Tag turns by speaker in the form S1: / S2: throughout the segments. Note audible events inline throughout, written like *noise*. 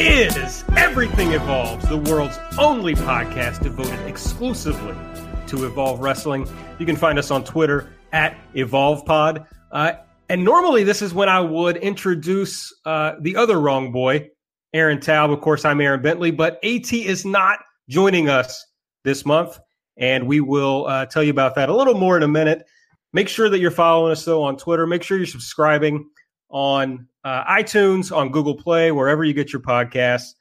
S1: Is Everything Evolves, the world's only podcast devoted exclusively to Evolve Wrestling. You can find us on Twitter at EvolvePod. Uh, and normally, this is when I would introduce uh, the other wrong boy, Aaron Taub. Of course, I'm Aaron Bentley, but AT is not joining us this month. And we will uh, tell you about that a little more in a minute. Make sure that you're following us, though, on Twitter. Make sure you're subscribing on uh, iTunes, on Google Play, wherever you get your podcasts,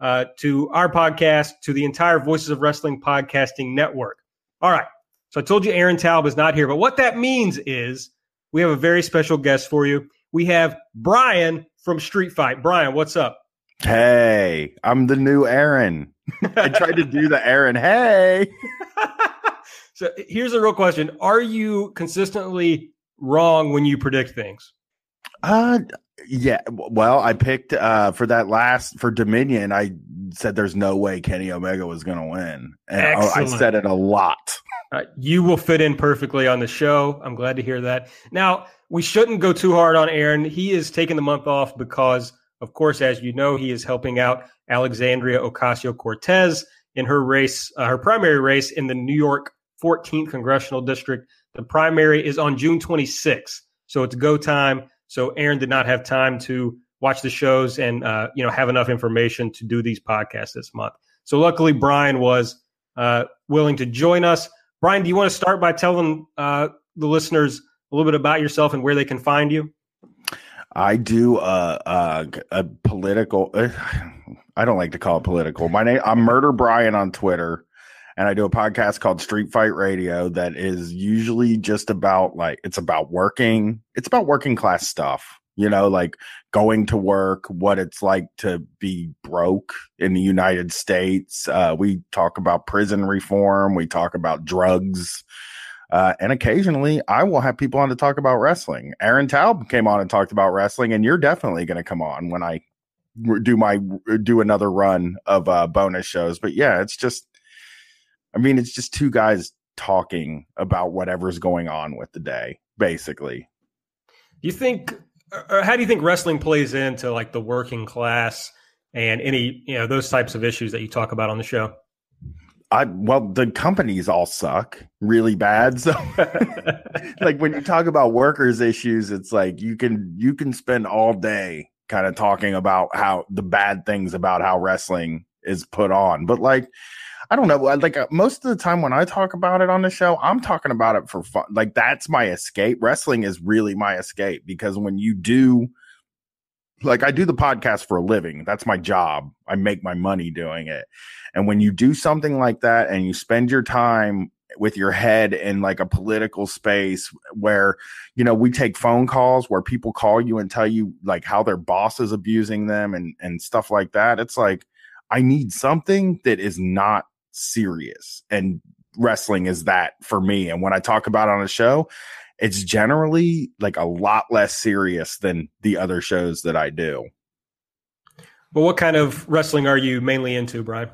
S1: uh, to our podcast, to the entire Voices of Wrestling podcasting network. All right. So I told you Aaron Taub is not here, but what that means is we have a very special guest for you. We have Brian from Street Fight. Brian, what's up?
S2: Hey, I'm the new Aaron. I tried to do the *laughs* Aaron. Hey.
S1: so here's a real question Are you consistently wrong when you predict things?
S2: Uh yeah. Well, I picked uh for that last for Dominion. I said there's no way Kenny Omega was going to win, and I, I said it a lot.
S1: Uh, you will fit in perfectly on the show. I'm glad to hear that. Now, we shouldn't go too hard on Aaron. He is taking the month off because, of course, as you know, he is helping out Alexandria Ocasio Cortez in her race, uh, her primary race in the New York 14th congressional district. The primary is on June 26th, so it's go time. So Aaron did not have time to watch the shows and uh, you know have enough information to do these podcasts this month. So luckily, Brian was uh, willing to join us. Brian, do you want to start by telling uh, the listeners a little bit about yourself and where they can find you?
S2: I do uh, uh, a political. *sighs* I don't like to call it political. My name. I'm Murder Brian on Twitter, and I do a podcast called Street Fight Radio that is usually just about like it's about working. It's about working class stuff. You know, like going to work, what it's like to be broke in the United States. Uh, we talk about prison reform. We talk about drugs. Uh, and occasionally I will have people on to talk about wrestling. Aaron Taub came on and talked about wrestling, and you're definitely going to come on when I do my do another run of uh, bonus shows. But yeah, it's just, I mean, it's just two guys talking about whatever's going on with the day, basically.
S1: You think, or how do you think wrestling plays into like the working class and any you know those types of issues that you talk about on the show?
S2: I well, the companies all suck really bad. So, *laughs* like when you talk about workers' issues, it's like you can you can spend all day kind of talking about how the bad things about how wrestling is put on. But like, I don't know. Like uh, most of the time when I talk about it on the show, I'm talking about it for fun. Like that's my escape. Wrestling is really my escape because when you do like I do the podcast for a living. That's my job. I make my money doing it. And when you do something like that and you spend your time with your head in like a political space where, you know, we take phone calls where people call you and tell you like how their boss is abusing them and, and stuff like that. It's like, I need something that is not serious. And wrestling is that for me. And when I talk about on a show, it's generally like a lot less serious than the other shows that I do.
S1: But what kind of wrestling are you mainly into, Brian?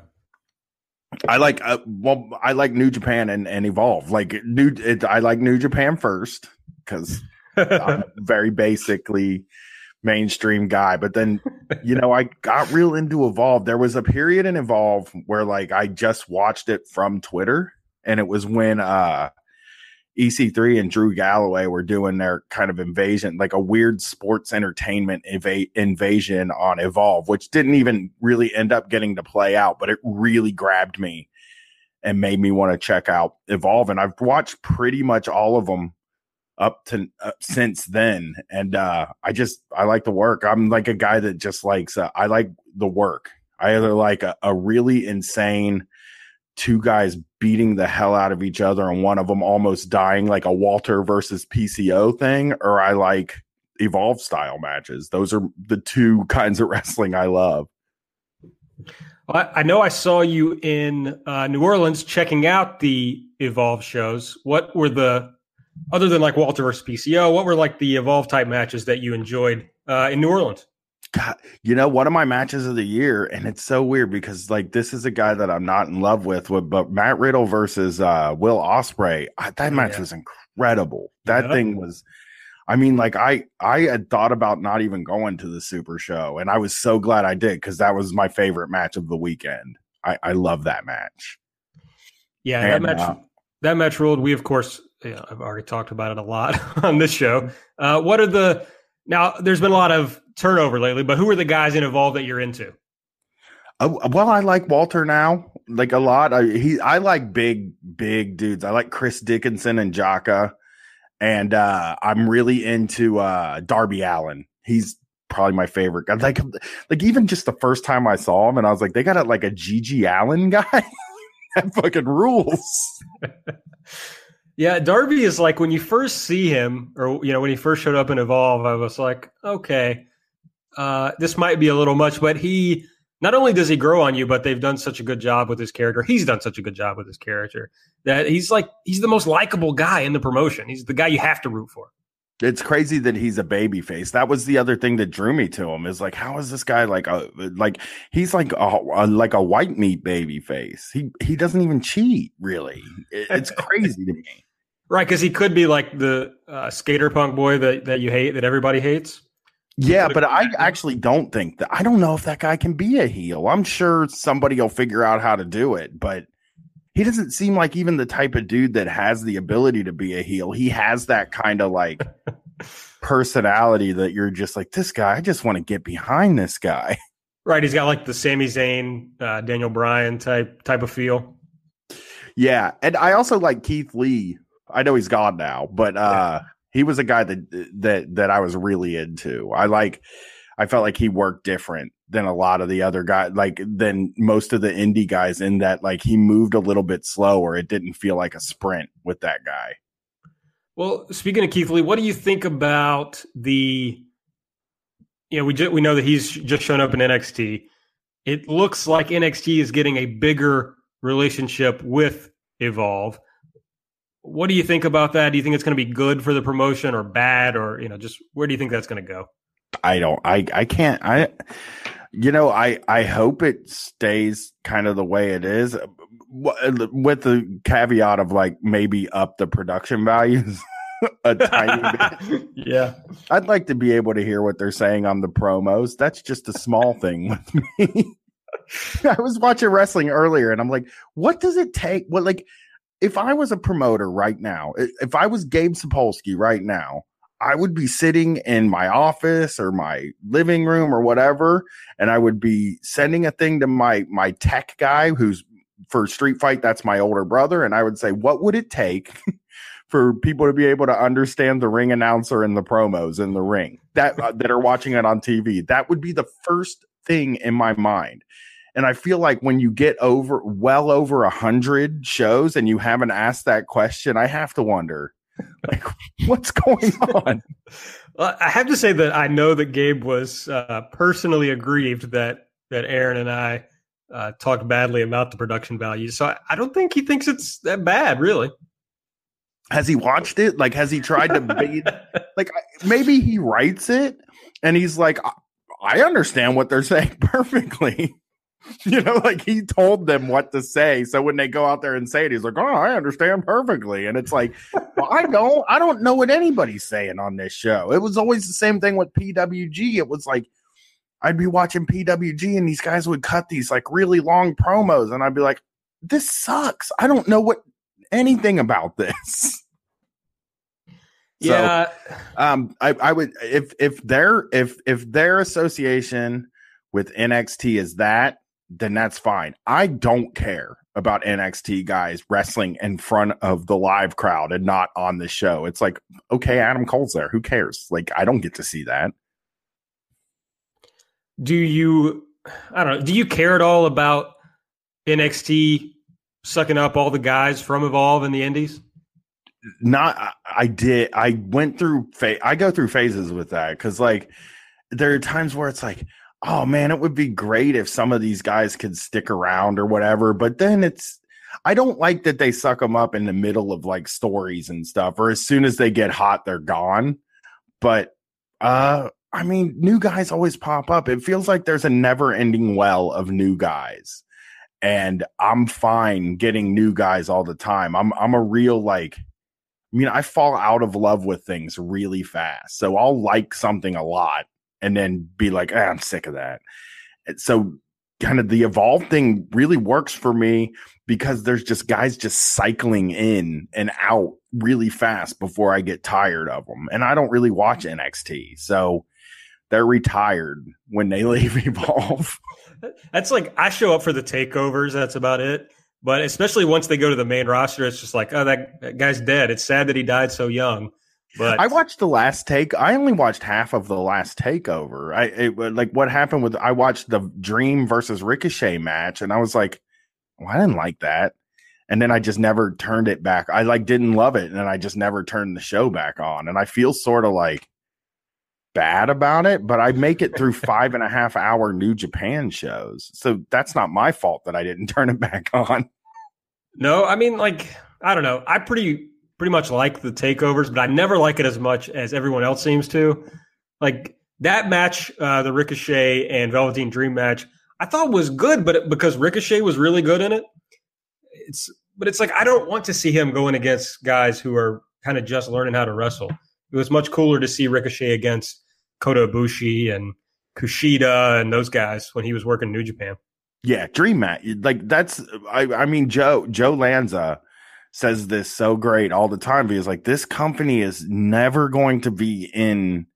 S2: I like uh, well, I like New Japan and, and Evolve. Like new, it, I like New Japan first because *laughs* I'm very basically mainstream guy. But then, *laughs* you know, I got real into Evolve. There was a period in Evolve where like I just watched it from Twitter, and it was when uh EC3 and Drew Galloway were doing their kind of invasion, like a weird sports entertainment eva- invasion on Evolve, which didn't even really end up getting to play out, but it really grabbed me and made me want to check out Evolve. And I've watched pretty much all of them up to uh, since then. And uh, I just, I like the work. I'm like a guy that just likes, uh, I like the work. I either like a, a really insane, two guys beating the hell out of each other and one of them almost dying like a Walter versus PCO thing, or I like evolve style matches. Those are the two *laughs* kinds of wrestling I love.
S1: Well, I know I saw you in uh, New Orleans checking out the Evolve shows. What were the, other than like Walter versus PCO, what were like the Evolve type matches that you enjoyed uh, in New Orleans?
S2: God, you know, one of my matches of the year, and it's so weird because like this is a guy that I'm not in love with, but Matt Riddle versus uh, Will Ospreay, that match yeah. was incredible. That yeah. thing was, I mean, like I I had thought about not even going to the Super Show, and I was so glad I did because that was my favorite match of the weekend. I I love that match.
S1: Yeah, and, that match uh, that match ruled. We of course, I've already talked about it a lot *laughs* on this show. Uh, what are the now? There's been a lot of turnover lately, but who are the guys in Evolve that you're into?
S2: Uh, well, I like Walter now, like a lot. I, he, I like big, big dudes. I like Chris Dickinson and Jaka, and uh, I'm really into uh, Darby Allin. He's probably my favorite. I like, like even just the first time I saw him, and I was like, they got a, like a GG Allin guy. *laughs* that fucking rules. *laughs*
S1: Yeah, Darby is like when you first see him, or you know, when he first showed up in Evolve, I was like, okay, uh, this might be a little much, but he not only does he grow on you, but they've done such a good job with his character. He's done such a good job with his character that he's like he's the most likable guy in the promotion. He's the guy you have to root for.
S2: It's crazy that he's a baby face. That was the other thing that drew me to him. Is like, how is this guy like a like he's like a, a like a white meat baby face. He he doesn't even cheat really. It's *laughs* crazy to me.
S1: Right, because he could be like the uh, skater punk boy that that you hate, that everybody hates.
S2: Yeah, but I actually don't think that. I don't know if that guy can be a heel. I'm sure somebody will figure out how to do it, but he doesn't seem like even the type of dude that has the ability to be a heel. He has that kind of like *laughs* personality that you're just like, this guy, I just want to get behind this guy.
S1: Right. He's got like the Sami Zayn, uh, Daniel Bryan type type of feel.
S2: Yeah. And I also like Keith Lee. I know he's gone now, but uh, yeah he was a guy that that that I was really into. I like I felt like he worked different than a lot of the other guys, like than most of the indie guys in that like he moved a little bit slower. It didn't feel like a sprint with that guy.
S1: Well, speaking of Keith Lee, what do you think about the you know, we just, we know that he's just shown up in NXT. It looks like NXT is getting a bigger relationship with Evolve. What do you think about that? Do you think it's going to be good for the promotion or bad or, you know, just where do you think that's going to go?
S2: I don't, I, I can't, I, you know, I, I hope it stays kind of the way it is uh, with the caveat of like maybe up the production values. *laughs* a tiny
S1: bit. *laughs* Yeah.
S2: I'd like to be able to hear what they're saying on the promos. That's just a small thing with me. *laughs* I was watching wrestling earlier and I'm like, what does it take? What like if I was a promoter right now, if I was Gabe Sapolsky right now, I would be sitting in my office or my living room or whatever, and I would be sending a thing to my my tech guy who's for Street Fight. That's my older brother, and I would say, what would it take *laughs* for people to be able to understand the ring announcer and the promos in the ring that uh, that are watching it on TV? That would be the first thing in my mind. And I feel like when you get over well over a hundred shows and you haven't asked that question, I have to wonder, *laughs* like, what's going on? *laughs*
S1: well, I have to say that I know that Gabe was uh, personally aggrieved that that Aaron and I uh, talked badly about the production value. So I, I don't think he thinks it's that bad, really.
S2: Has he watched it? Like, has he tried to be *laughs* like maybe he writes it and he's like, I understand what they're saying perfectly. *laughs* You know, like he told them what to say. So when they go out there and say it, he's like, "Oh, I understand perfectly." And it's like, well, I don't, I don't know what anybody's saying on this show. It was always the same thing with PWG. It was like I'd be watching PWG and these guys would cut these like really long promos, and I'd be like, "This sucks. I don't know what anything about this." *laughs*
S1: Yeah.
S2: So, um, I, I would if if their if if their association with NXT is that, then that's fine. I don't care about NXT guys wrestling in front of the live crowd and not on the show. It's like, okay, Adam Cole's there. Who cares? Like, I don't get to see that.
S1: Do you, I don't know, do you care at all about NXT sucking up all the guys from Evolve in the Indies?
S2: Not, I, did. I went through, fa- I go through phases with that because, like, there are times where it's like, oh man, it would be great if some of these guys could stick around or whatever. But then it's, I don't like that they suck them up in the middle of like stories and stuff, or as soon as they get hot, they're gone. But, uh, I mean, new guys always pop up. It feels like there's a never ending well of new guys. And I'm fine getting new guys all the time. I'm I'm a real like I mean, I fall out of love with things really fast. So I'll like something a lot and then be like, eh, I'm sick of that. So kind of the evolve thing really works for me because there's just guys just cycling in and out really fast before I get tired of them. And I don't really watch NXT. So they're retired when they *laughs* leave Evolve.
S1: That's like I show up for the takeovers. That's about it. But especially once they go to the main roster, it's just like, oh, that, that guy's dead. It's sad that he died so young. But
S2: I watched the last take. I only watched half of the last takeover. I it, like what happened with. I watched the Dream versus Ricochet match, and I was like, well, I didn't like that. And then I just never turned it back. I like didn't love it, and then I just never turned the show back on. And I feel sort of like bad about it, but I make it through *laughs* five and a half hour New Japan shows, so that's not my fault that I didn't *laughs* turn it back on.
S1: No, I mean, like I don't know. I pretty pretty much like the takeovers, but I never like it as much as everyone else seems to. Like that match, uh, the Ricochet and Velveteen Dream match, I thought was good, but because Ricochet was really good in it, it's but it's like I don't want to see him going against guys who are kind of just learning how to wrestle. It was much cooler to see Ricochet against Kota Ibushi and Kushida and those guys when he was working New Japan.
S2: Yeah, Dream match. Like that's I I mean Joe Joe Lanza says this so great all the time because like this company is never going to be in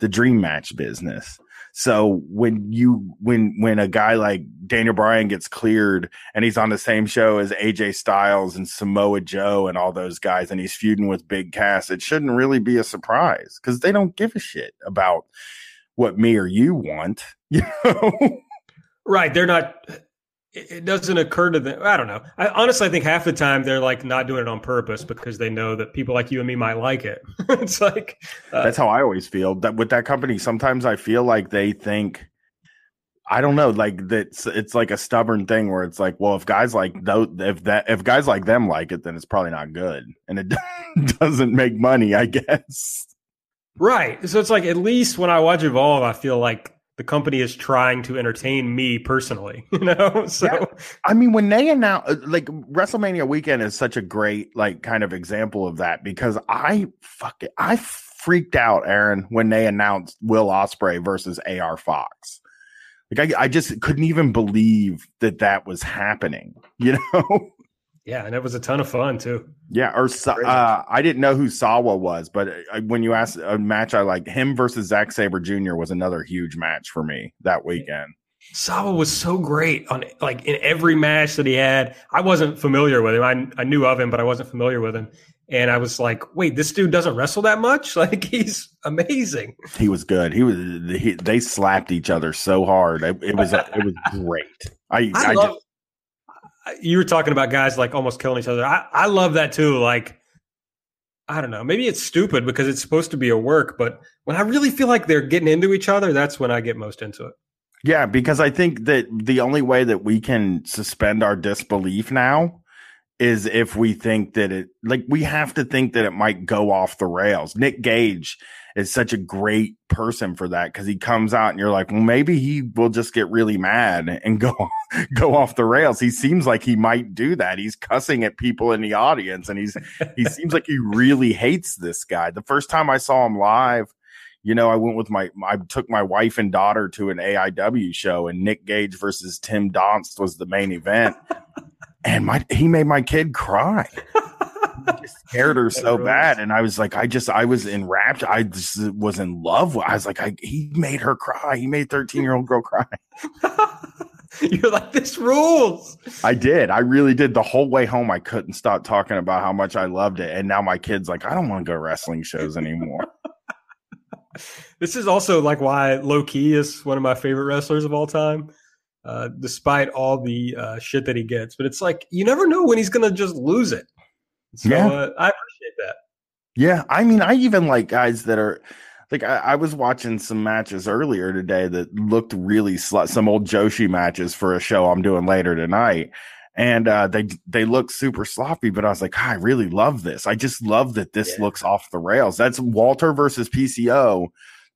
S2: the dream match business. So when you when when a guy like Daniel Bryan gets cleared and he's on the same show as AJ Styles and Samoa Joe and all those guys and he's feuding with Big Cass, it shouldn't really be a surprise because they don't give a shit about what me or you want, *laughs* you know.
S1: Right. They're not it doesn't occur to them. I don't know. I honestly I think half the time they're like not doing it on purpose because they know that people like you and me might like it. *laughs* it's like
S2: uh, that's how I always feel that with that company. Sometimes I feel like they think I don't know, like that's it's like a stubborn thing where it's like, well, if guys like those, if that if guys like them like it, then it's probably not good, and it *laughs* doesn't make money, I guess.
S1: Right. So it's like at least when I watch Evolve, I feel like the company is trying to entertain me personally, *laughs* you know? So yeah.
S2: I mean when they announce uh, like WrestleMania weekend is such a great like kind of example of that because I fuck it, I freaked out, Aaron, when they announced Will Ospreay versus AR Fox. Like I, I just couldn't even believe that that was happening, *laughs* you know?
S1: Yeah, and it was a ton of fun too.
S2: Yeah, or uh, I didn't know who Sawa was, but uh, when you asked a match, I like him versus Zack Sabre Jr. was another huge match for me that weekend.
S1: Sawa was so great on like in every match that he had. I wasn't familiar with him. I I knew of him, but I wasn't familiar with him. And I was like, wait, this dude doesn't wrestle that much? *laughs* Like he's amazing.
S2: He was good. He was. He, they slapped each other so hard. It, it was. it was great. I. I, I love, just,
S1: you were talking about guys like almost killing each other. I, I love that too. Like, I don't know. Maybe it's stupid because it's supposed to be a work, but when I really feel like they're getting into each other, that's when I get most into it.
S2: Yeah, because I think that the only way that we can suspend our disbelief now is if we think that it like we have to think that it might go off the rails. Nick Gage is such a great person for that because he comes out and you're like, well, maybe he will just get really mad and *laughs* go go off the rails. He seems like he might do that. He's cussing at people in the audience, and he's he *laughs* seems like he really hates this guy. The first time I saw him live, you know, I went with my I took my wife and daughter to an AIW show, and Nick Gage versus Tim Donst was the main event, *laughs* and my he made my kid cry *laughs* scared her so bad. And I was like, I just, I was enraptured. I just was in love. I was like, I, he made her cry. He made 13 year old girl cry. *laughs* *laughs*
S1: You're like, this rules.
S2: I did. I really did. The whole way home, I couldn't stop talking about how much I loved it. And now my kid's like, I don't want to go wrestling shows anymore.
S1: this is also like why Low Ki is one of my favorite wrestlers of all time. Uh, despite all the uh, shit that he gets, but it's like you never know when he's gonna just lose it. So yeah. Uh, I appreciate that.
S2: Yeah, I mean, I even like guys that are like I, I was watching some matches earlier today that looked really sl- some old Joshi matches for a show I'm doing later tonight, and uh, they they look super sloppy. But I was like, I really love this. I just love that this yeah. looks off the rails. That's Walter versus PCO.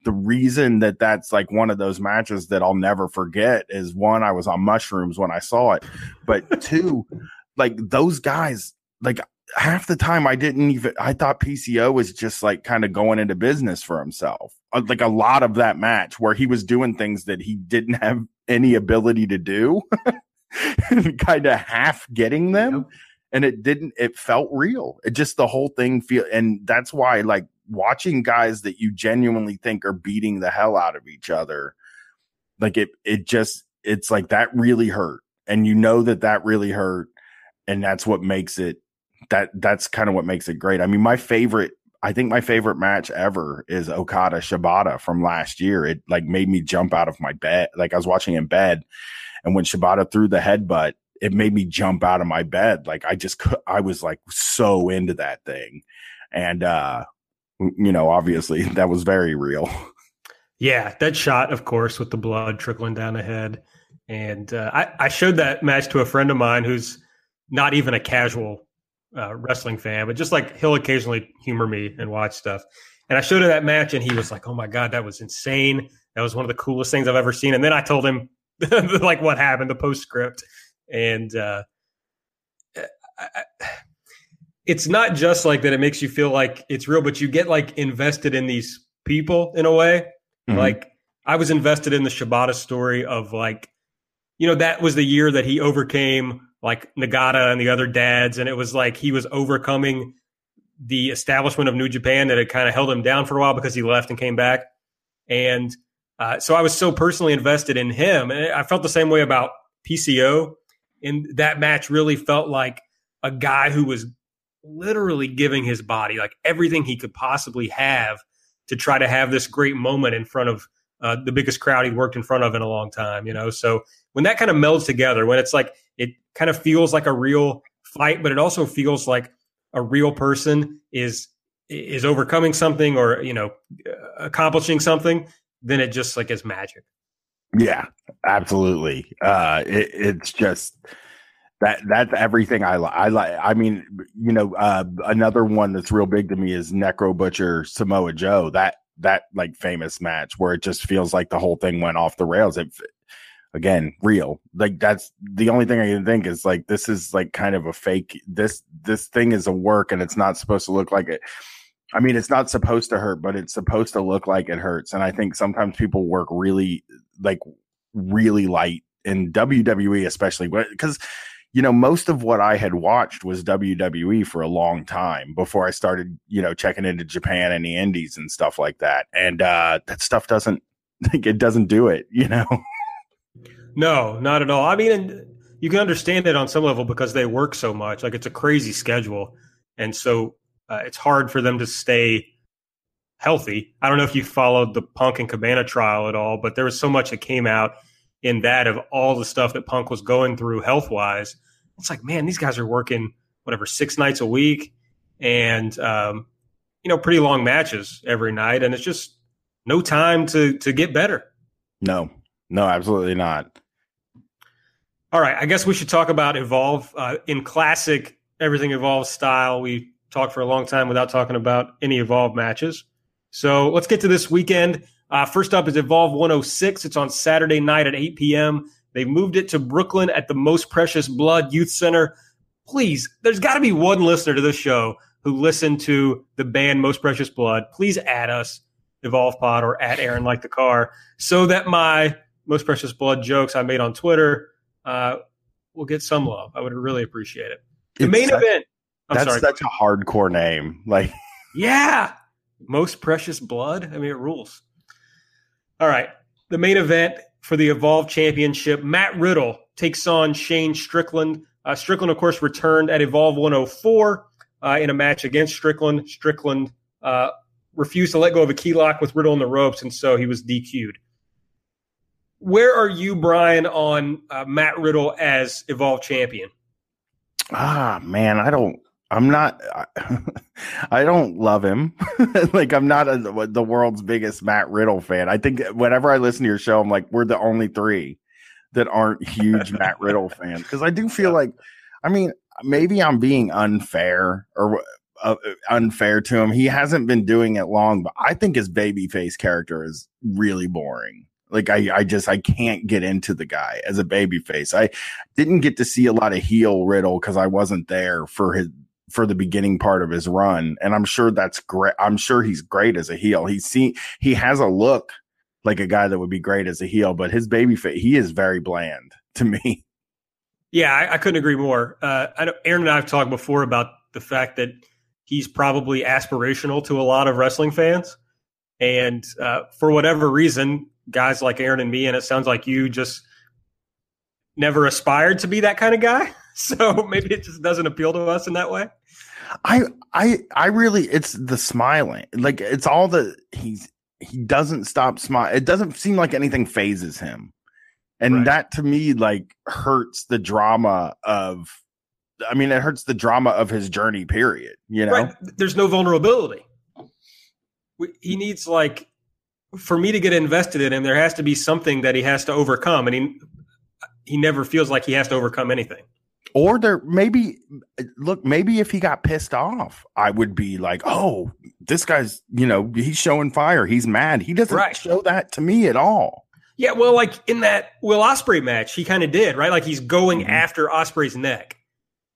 S2: The reason that that's like one of those matches that I'll never forget is one, I was on mushrooms when I saw it, but *laughs* two, like those guys, like half the time I didn't even I thought PCO was just like kind of going into business for himself. Uh, like a lot of that match where he was doing things that he didn't have any ability to do. *laughs* kind of half getting them yep. and it didn't it felt real. It just the whole thing feel and that's why like watching guys that you genuinely think are beating the hell out of each other like it it just it's like that really hurt and you know that that really hurt and that's what makes it that that's kind of what makes it great. I mean, my favorite, I think my favorite match ever is Okada Shibata from last year. It like made me jump out of my bed. Like I was watching in bed, and when Shibata threw the headbutt, it made me jump out of my bed. Like I just, I was like so into that thing, and uh, you know, obviously *laughs* that was very real.
S1: Yeah, that shot, of course, with the blood trickling down the head. And uh, I, I showed that match to a friend of mine who's not even a casual uh, wrestling fan, but just like he'll occasionally humor me and watch stuff. And I showed him that match, and he was like, "Oh my god, that was insane! That was one of the coolest things I've ever seen." And then I told him *laughs* like what happened, the postscript, and uh, I, I, it's not just like that. It makes you feel like it's real, but you get like invested in these people in a way. Mm-hmm. Like I was invested in the Shibata story of like, you know, that was the year that he overcame like Nagata and the other dads, and it was like he was overcoming the establishment of New Japan that had kind of held him down for a while because he left and came back. And uh, so I was so personally invested in him, and I felt the same way about PCO. And that match really felt like a guy who was literally giving his body like everything he could possibly have to try to have this great moment in front of uh, the biggest crowd he'd worked in front of in a long time. You know, so when that kind of melds together, when it's like it kind of feels like a real fight, but it also feels like a real person is is overcoming something or you know accomplishing something, then it just like is magic.
S2: Yeah, absolutely. Uh, it, it's just that that's everything I like. I like. I mean, you know, uh, another one that's real big to me is Necro Butcher Samoa Joe. That that like famous match where it just feels like the whole thing went off the rails. It again real like that's the only thing i can think is like this is like kind of a fake this this thing is a work and it's not supposed to look like it i mean it's not supposed to hurt but it's supposed to look like it hurts and i think sometimes people work really like really light in wwe especially because you know most of what i had watched was wwe for a long time before i started you know checking into japan and the indies and stuff like that and uh that stuff doesn't *laughs* like it doesn't do it you know *laughs*
S1: No, not at all. I mean, you can understand it on some level because they work so much. Like it's a crazy schedule, and so uh, it's hard for them to stay healthy. I don't know if you followed the Punk and Cabana trial at all, but there was so much that came out in that of all the stuff that Punk was going through health wise. It's like, man, these guys are working whatever six nights a week, and um, you know, pretty long matches every night, and it's just no time to to get better.
S2: No, no, absolutely not.
S1: All right, I guess we should talk about Evolve uh, in classic everything evolves style. We talked for a long time without talking about any evolve matches. So let's get to this weekend. Uh, first up is Evolve 106. It's on Saturday night at 8 p.m. They've moved it to Brooklyn at the Most Precious Blood Youth Center. Please, there's got to be one listener to this show who listened to the band Most Precious Blood. Please add us, Evolve Pod, or at Aaron Like the Car, so that my Most Precious Blood jokes I made on Twitter uh, will get some love. I would really appreciate it. The
S2: It's
S1: main
S2: such-
S1: event. I'm
S2: That's
S1: sorry.
S2: such a hardcore name. Like,
S1: Yeah. Most precious blood. I mean, it rules. All right. The main event for the Evolve Championship Matt Riddle takes on Shane Strickland. Uh, Strickland, of course, returned at Evolve 104 uh, in a match against Strickland. Strickland uh, refused to let go of a key lock with Riddle in the ropes, and so he was DQ'd. Where are you, Brian, on uh, Matt Riddle as Evolve champion?
S2: ah, man, I don't. I'm not. I, *laughs* I don't love him. *laughs* like, I'm not a, the world's biggest Matt Riddle fan. I think whenever I listen to your show, I'm like, we're the only three that aren't huge Matt Riddle *laughs* fans because I do feel like, I mean, maybe I'm being unfair or uh, unfair to him. He hasn't been doing it long, but I think his babyface character is really boring. Like I, I just I can't get into the guy as a babyface. I didn't get to see a lot of heel Riddle because I wasn't there for his for the beginning part of his run, and I'm sure that's great. I'm sure he's great as a heel. He's seen he has a look like a guy that would be great as a heel, but his babyface he is very bland *laughs* to me.
S1: Yeah, I, I couldn't agree more. Uh, Aaron and I have talked before about the fact that he's probably aspirational to a lot of wrestling fans, and uh, for whatever reason, guys like Aaron and me, and it sounds like you just never aspired to be that kind of guy. *laughs* So maybe it just doesn't appeal to us in that way.
S2: I I I really it's the smiling. Like it's all the he's he doesn't stop smile. It doesn't seem like anything phases him. And
S1: Right.
S2: that to me like hurts the drama of I mean it hurts the drama of his journey period, you know.
S1: Right? There's no vulnerability. He mm. needs like for me to get invested in him. There has to be something that he has to overcome, and he he never feels like he has to overcome anything.
S2: Or there maybe look, maybe if he got pissed off, I would be like, "Oh, this guy's, you know, he's showing fire. He's mad." He doesn't
S1: Right.
S2: show that to me at all.
S1: Yeah, well, like in that Will Ospreay match, he kind of did, right? Like he's going
S2: Mhm.
S1: after Ospreay's neck,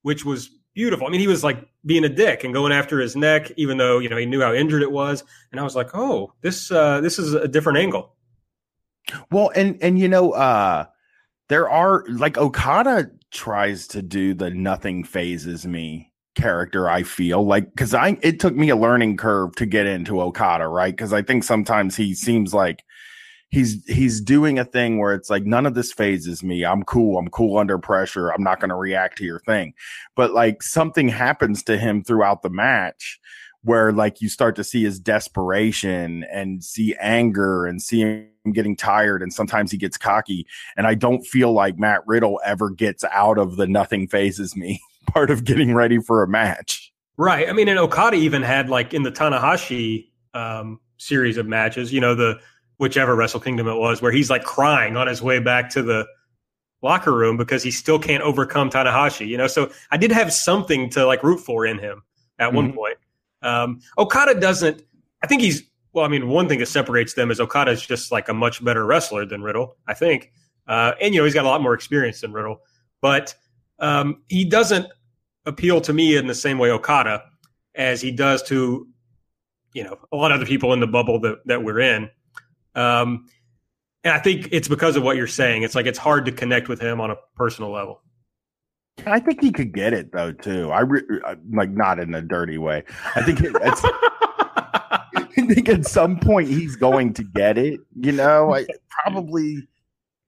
S1: which was beautiful. I mean, he was like being a dick and going after his neck, even though you know he knew how injured it was. And I was like, oh, this uh, this is a different angle.
S2: Well, and and you know, uh there are like Okada tries to do the nothing phases me character, I feel like because I it took me a learning curve to get into Okada, right? Because I think sometimes he seems like he's he's doing a thing where it's like none of this phases me. I'm cool. I'm cool under pressure. I'm not going to react to your thing. But like something happens to him throughout the match where like you start to see his desperation and see anger and see getting tired and sometimes he gets cocky and I don't feel like Matt Riddle ever gets out of the nothing phases me *laughs* part of getting ready for a match.
S1: Right. I mean, and Okada even had like in the Tanahashi um, series of matches, you know, the whichever Wrestle Kingdom it was, where he's like crying on his way back to the locker room because he still can't overcome Tanahashi. You know, so I did have something to like root for in him at one
S2: Mhm.
S1: point. Um, Okada doesn't. I think he's. Well, I mean, one thing that separates them is Okada is just like a much better wrestler than Riddle. I think, uh, and you know, he's got a lot more experience than Riddle, but um, he doesn't appeal to me in the same way Okada as he does to you know a lot of the people in the bubble that that we're in. Um, and I think it's because of what you're saying. It's like it's hard to connect with him on a personal level.
S2: I think he could get it though too. I re- uh, like not in a dirty way. I think it, it's, *laughs* *laughs* I think at some point he's going to get it. You know, I probably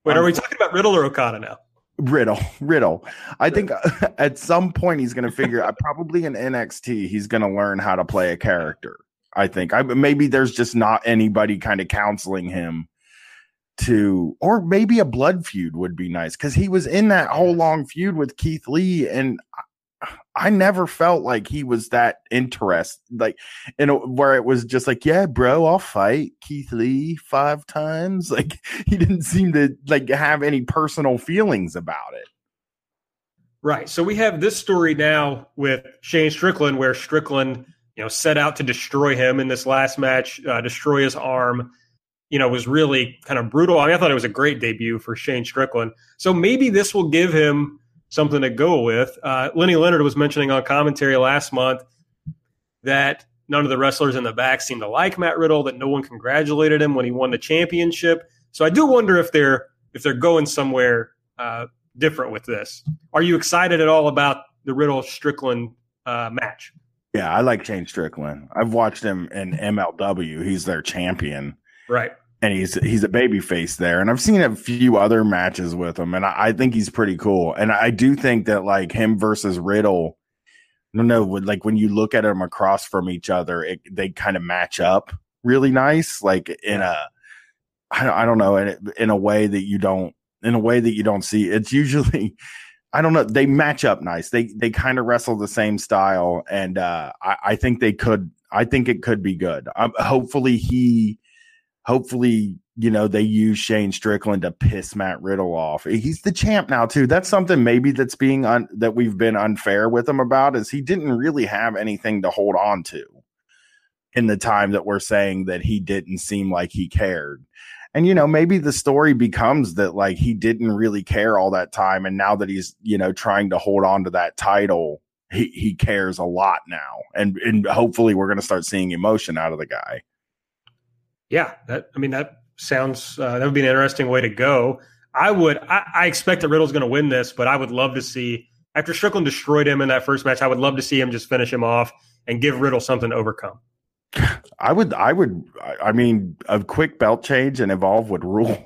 S1: Wait, are we talking about Riddle or Okada now?
S2: Riddle, Riddle. I think *laughs* at some point he's going to figure out. Probably in NXT, he's going to learn how to play a character. I think. I maybe there's just not anybody kind of counseling him to, or maybe a blood feud would be nice because he was in that whole long feud with Keith Lee, and I, never felt like he was that interested. Like, in a, where it was just like, yeah, bro, I'll fight Keith Lee five times. *laughs* Like, he didn't seem to like have any personal feelings about it.
S1: Right. So we have this story now with Shane Strickland, where Strickland, you know, set out to destroy him in this last match, uh, destroy his arm. You know, was really kind of brutal. I mean, I thought it was a great debut for Shane Strickland. So maybe this will give him something to go with. Uh, Lenny Leonard was mentioning on commentary last month that none of the wrestlers in the back seemed to like Matt Riddle, that no one congratulated him when he won the championship. So I do wonder if they're if they're going somewhere uh, different with this. Are you excited at all about the Riddle Strickland uh, match?
S2: Yeah, I like Shane Strickland. I've watched him in MLW. He's their champion,
S1: right?
S2: And he's he's a baby face there. And I've seen a few other matches with him, and I, I think he's pretty cool. And I do think that like him versus Riddle don't know, like when you look at them across from each other, it, they kind of match up really nice, like in a, I, I don't know, in, in a way that you don't, in a way that you don't see. It's usually, I don't know, they match up nice. They they kind of wrestle the same style, and uh, I, I think they could. I think it could be good. Um, hopefully he, hopefully you know, they use Shane Strickland to piss Matt Riddle off. He's the champ now too. That's something maybe that's being un- that we've been unfair with him about is he didn't really have anything to hold on to in the time that we're saying that he didn't seem like he cared. And you know, maybe the story becomes that like he didn't really care all that time and now that he's, you know, trying to hold on to that title, he he cares a lot now. And and hopefully we're going to start seeing emotion out of the guy.
S1: Yeah, that I mean that sounds uh, that would be an interesting way to go. I would. I, I expect that Riddle's going to win this, but I would love to see after Strickland destroyed him in that first match. I would love to see him just finish him off and give Riddle something to overcome.
S2: I would. I would. I mean, a quick belt change and evolve would rule.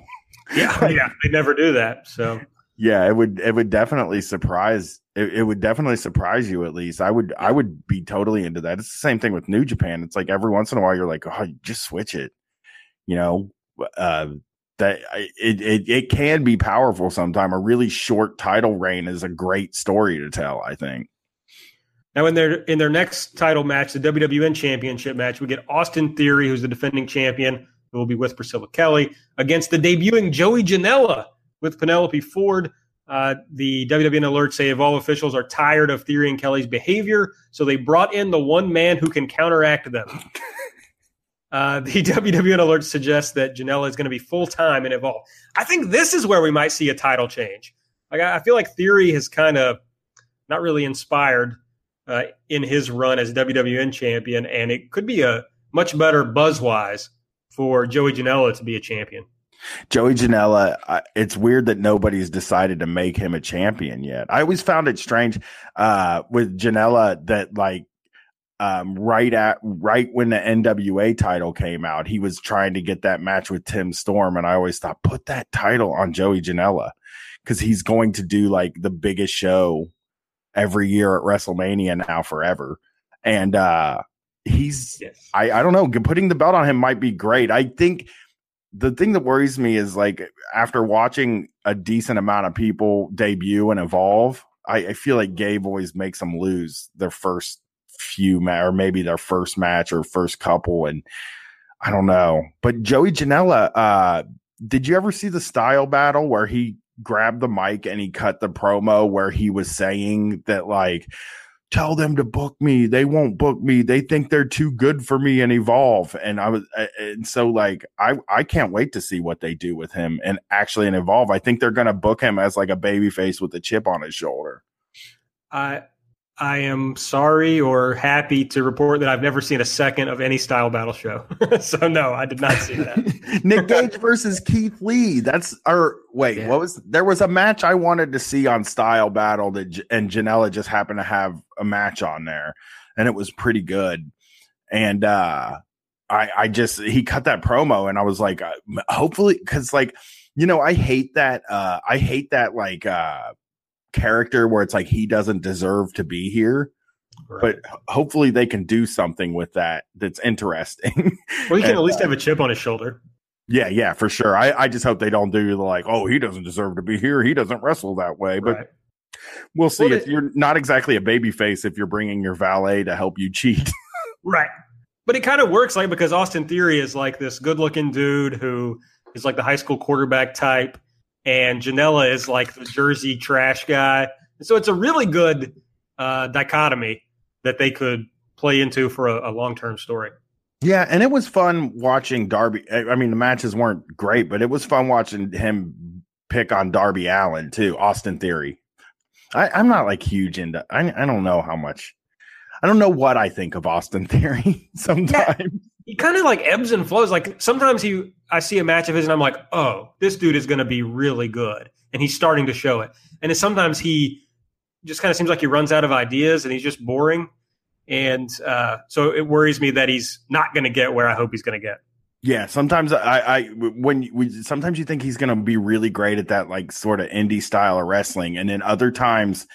S1: Yeah, *laughs* yeah, they never do that. So
S2: yeah, it would. It would definitely surprise. It, it, would definitely surprise you. At least I would. I would be totally into that. It's the same thing with New Japan. It's like every once in a while you're like, oh, just switch it. You know, uh, that it, it it can be powerful sometime. A really short title reign is a great story to tell. I think.
S1: Now, in their in their next title match, the WWN Championship match, we get Austin Theory, who's the defending champion, who will be with Priscilla Kelly, against the debuting Joey Janela with Penelope Ford. Uh, the WWN alerts say all officials are tired of Theory and Kelly's behavior, so they brought in the one man who can counteract them. *laughs* Uh, *laughs* the WWN alert suggests that Janela is going to be full time in Evolve. I think this is where we might see a title change. Like I feel like Theory has kind of not really inspired uh, in his run as WWN champion, and it could be a much better buzz wise for Joey Janela to be a champion.
S2: Joey Janela, it's weird that nobody's decided to make him a champion yet. I always found it strange uh, with Janela that like um, right at right when the NWA title came out, he was trying to get that match with Tim Storm, and I always thought put that title on Joey Janela because he's going to do like the biggest show every year at WrestleMania now forever, and uh, he's yes. I I don't know putting the belt on him might be great. I think the thing that worries me is like after watching a decent amount of people debut and evolve, I, I feel like Gabe always makes them lose their first few ma- or maybe their first match or first couple and I don't know. But Joey Janela, uh, did you ever see the style battle where he grabbed the mic and he cut the promo where he was saying that like tell them to book me. They won't book me. They think they're too good for me and evolve. And i was and so like i i can't wait to see what they do with him and actually and evolve. I think they're going to book him as like a baby face with a chip on his shoulder.
S1: I I am sorry or happy to report that I've never seen a second of any style battle show. *laughs* so no, I did not see that. *laughs*
S2: Nick Gage versus Keith Lee. That's or wait, yeah. what was there was a match I wanted to see on style battle that and Janela just happened to have a match on there and it was pretty good. And uh I I just he cut that promo and I was like uh, hopefully cuz like you know, I hate that uh I hate that like uh character where it's like he doesn't deserve to be here. Right. But hopefully they can do something with that that's interesting.
S1: Well, he can *laughs* and, at least uh, have a chip on his shoulder.
S2: Yeah, yeah, for sure. I, I just hope they don't do the like, oh, he doesn't deserve to be here. He doesn't wrestle that way. But right. we'll see. Well, if you're not exactly a baby face if you're bringing your valet to help you cheat. *laughs*
S1: right. But it kind of works like because Austin Theory is like this good looking dude who is like the high school quarterback type and Janela is like the Jersey trash guy. So it's a really good uh, dichotomy that they could play into for a, a long term story.
S2: Yeah, and it was fun watching Darby. I mean, the matches weren't great, but it was fun watching him pick on Darby Allin too. Austin Theory. I, I'm not like huge into. I I don't know how much. I don't know what I think of Austin Theory *laughs* sometimes.
S1: He kind of like ebbs and flows. Like sometimes he, I see a match of his and I'm like, oh, this dude is going to be really good, and he's starting to show it. And then sometimes he just kind of seems like he runs out of ideas and he's just boring. And uh, so it worries me that he's not going to get where I hope he's going to get.
S2: Yeah, sometimes I, I when we sometimes you think he's going to be really great at that like sort of indie style of wrestling, and then other times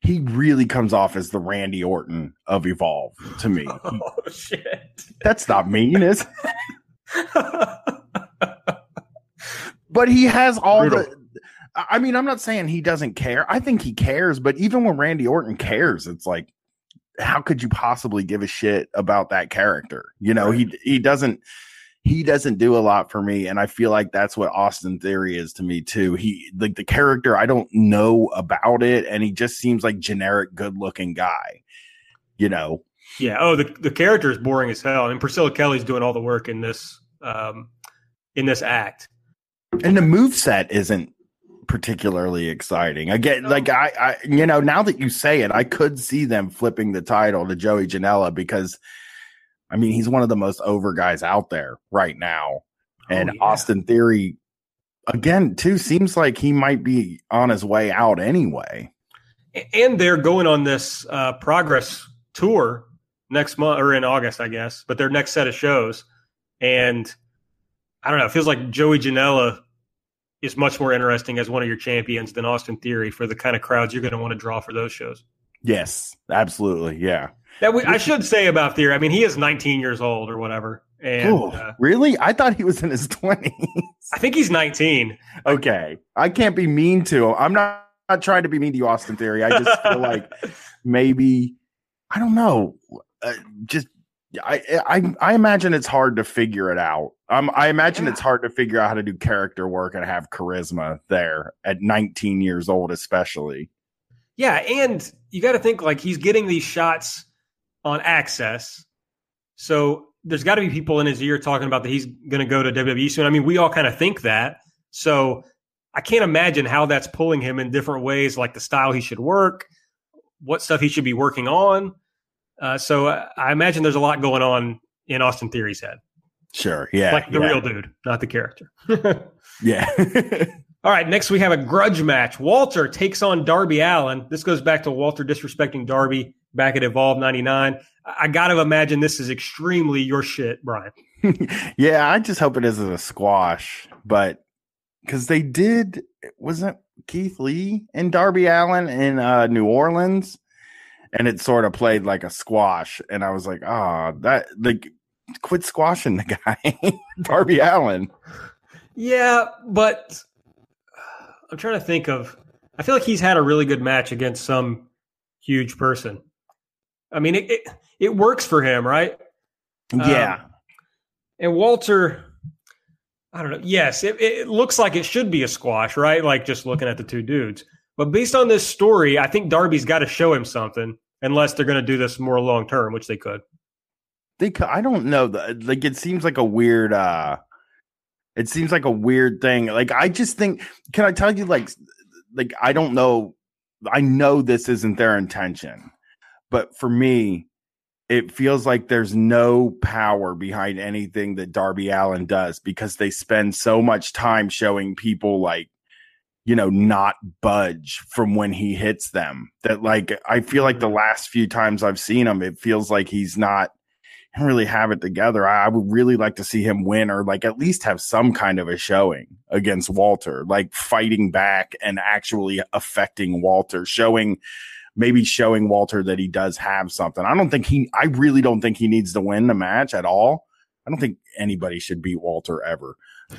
S2: he really comes off as the Randy Orton of Evolve to me. *laughs*
S1: Oh shit,
S2: that's not mean, is? but he has all Brutal. the. I mean, I'm not saying he doesn't care. I think he cares, but even when Randy Orton cares, it's like how could you possibly give a shit about that character? You know, right. he he doesn't he doesn't do a lot for me and i feel like that's what austin theory is to me too. He like the character i don't know about it and he just seems like generic good looking guy you know?
S1: Yeah oh the, the character is boring as hell. I and mean, priscilla kelly's doing all the work in this um in this act.
S2: And the move set isn't particularly exciting. Again, like I, I, you know, now that you say it, I could see them flipping the title to Joey Janela because, I mean, he's one of the most over guys out there right now, oh, and yeah. Austin Theory, again, too seems like he might be on his way out anyway.
S1: And they're going on this uh, progress tour next month or in August, I guess, but their next set of shows, and I don't know, it feels like Joey Janela is much more interesting as one of your champions than Austin Theory for the kind of crowds you're going to want to draw for those shows.
S2: Yes, absolutely. Yeah.
S1: That we, I should say about Theory. I mean, he is 19 years old or whatever. And Ooh, uh,
S2: really, I thought he was in his 20s.
S1: I think he's 19.
S2: Okay, I can't be mean to him. I'm not, not trying to be mean to you, Austin Theory. I just feel like *laughs* maybe I don't know. Uh, just I, I I imagine it's hard to figure it out. Um, I imagine yeah. it's hard to figure out how to do character work and have charisma there at 19 years old, especially.
S1: Yeah, and you got to think like he's getting these shots on access, so there's got to be people in his ear talking about that he's going to go to WWE soon. I mean, we all kind of think that, so I can't imagine how that's pulling him in different ways, like the style he should work, what stuff he should be working on. Uh, so I imagine there's a lot going on in Austin Theory's head.
S2: Sure. Yeah.
S1: Like the
S2: yeah.
S1: real dude, not the character. *laughs*
S2: yeah. *laughs*
S1: All right. Next, we have a grudge match. Walter takes on Darby Allin. This goes back to Walter disrespecting Darby back at Evolve 99. I got to imagine this is extremely your shit, Brian. *laughs*
S2: yeah. I just hope it isn't a squash, but because they did, wasn't Keith Lee and Darby Allin in uh, New Orleans? and it sort of played like a squash. And I was like, ah, oh, that like quit squashing the *laughs* guy, Darby Allin.
S1: Yeah, but I'm trying to think of. I feel like he's had a really good match against some huge person. I mean, it it, it works for him, right?
S2: Yeah. Um,
S1: and Walter, I don't know. Yes, it, it looks like it should be a squash, right? Like just looking at the two dudes. But based on this story, I think Darby's got to show him something, unless they're going to do this more long term, which they could.
S2: They, could, I don't know. Like it seems like a weird. uh It seems like a weird thing. Like I just think. Can I tell you? Like, like I don't know. I know this isn't their intention, but for me, it feels like there's no power behind anything that Darby Allin does because they spend so much time showing people like you know, not budge from when he hits them. That like I feel like the mm-hmm. last few times I've seen him, it feels like he's not he really have it together. I, I, would really like to see him win or like at least have some kind of a showing against Walter, like fighting back and actually affecting Walter, showing maybe showing Walter that he does have something. I don't think he I really don't think he needs to win the match at all. I don't think anybody should beat Walter ever. *laughs*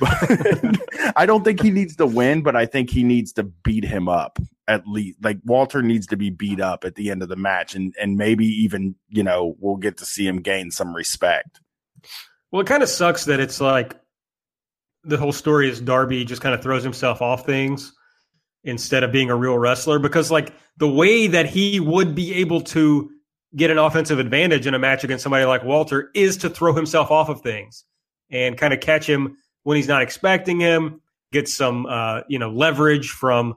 S2: I don't think he needs to win, but I think he needs to beat him up at least. Like Walter needs to be beat up at the end of the match, and and maybe even you know we'll get to see him gain some respect.
S1: Well, it kind of sucks that it's like the whole story is Darby just kind of throws himself off things, instead of being a real wrestler because like the way that he would be able to get an offensive advantage in a match against somebody like Walter is to throw himself off of things and kind of catch him when he's not expecting him, get some uh, you know leverage from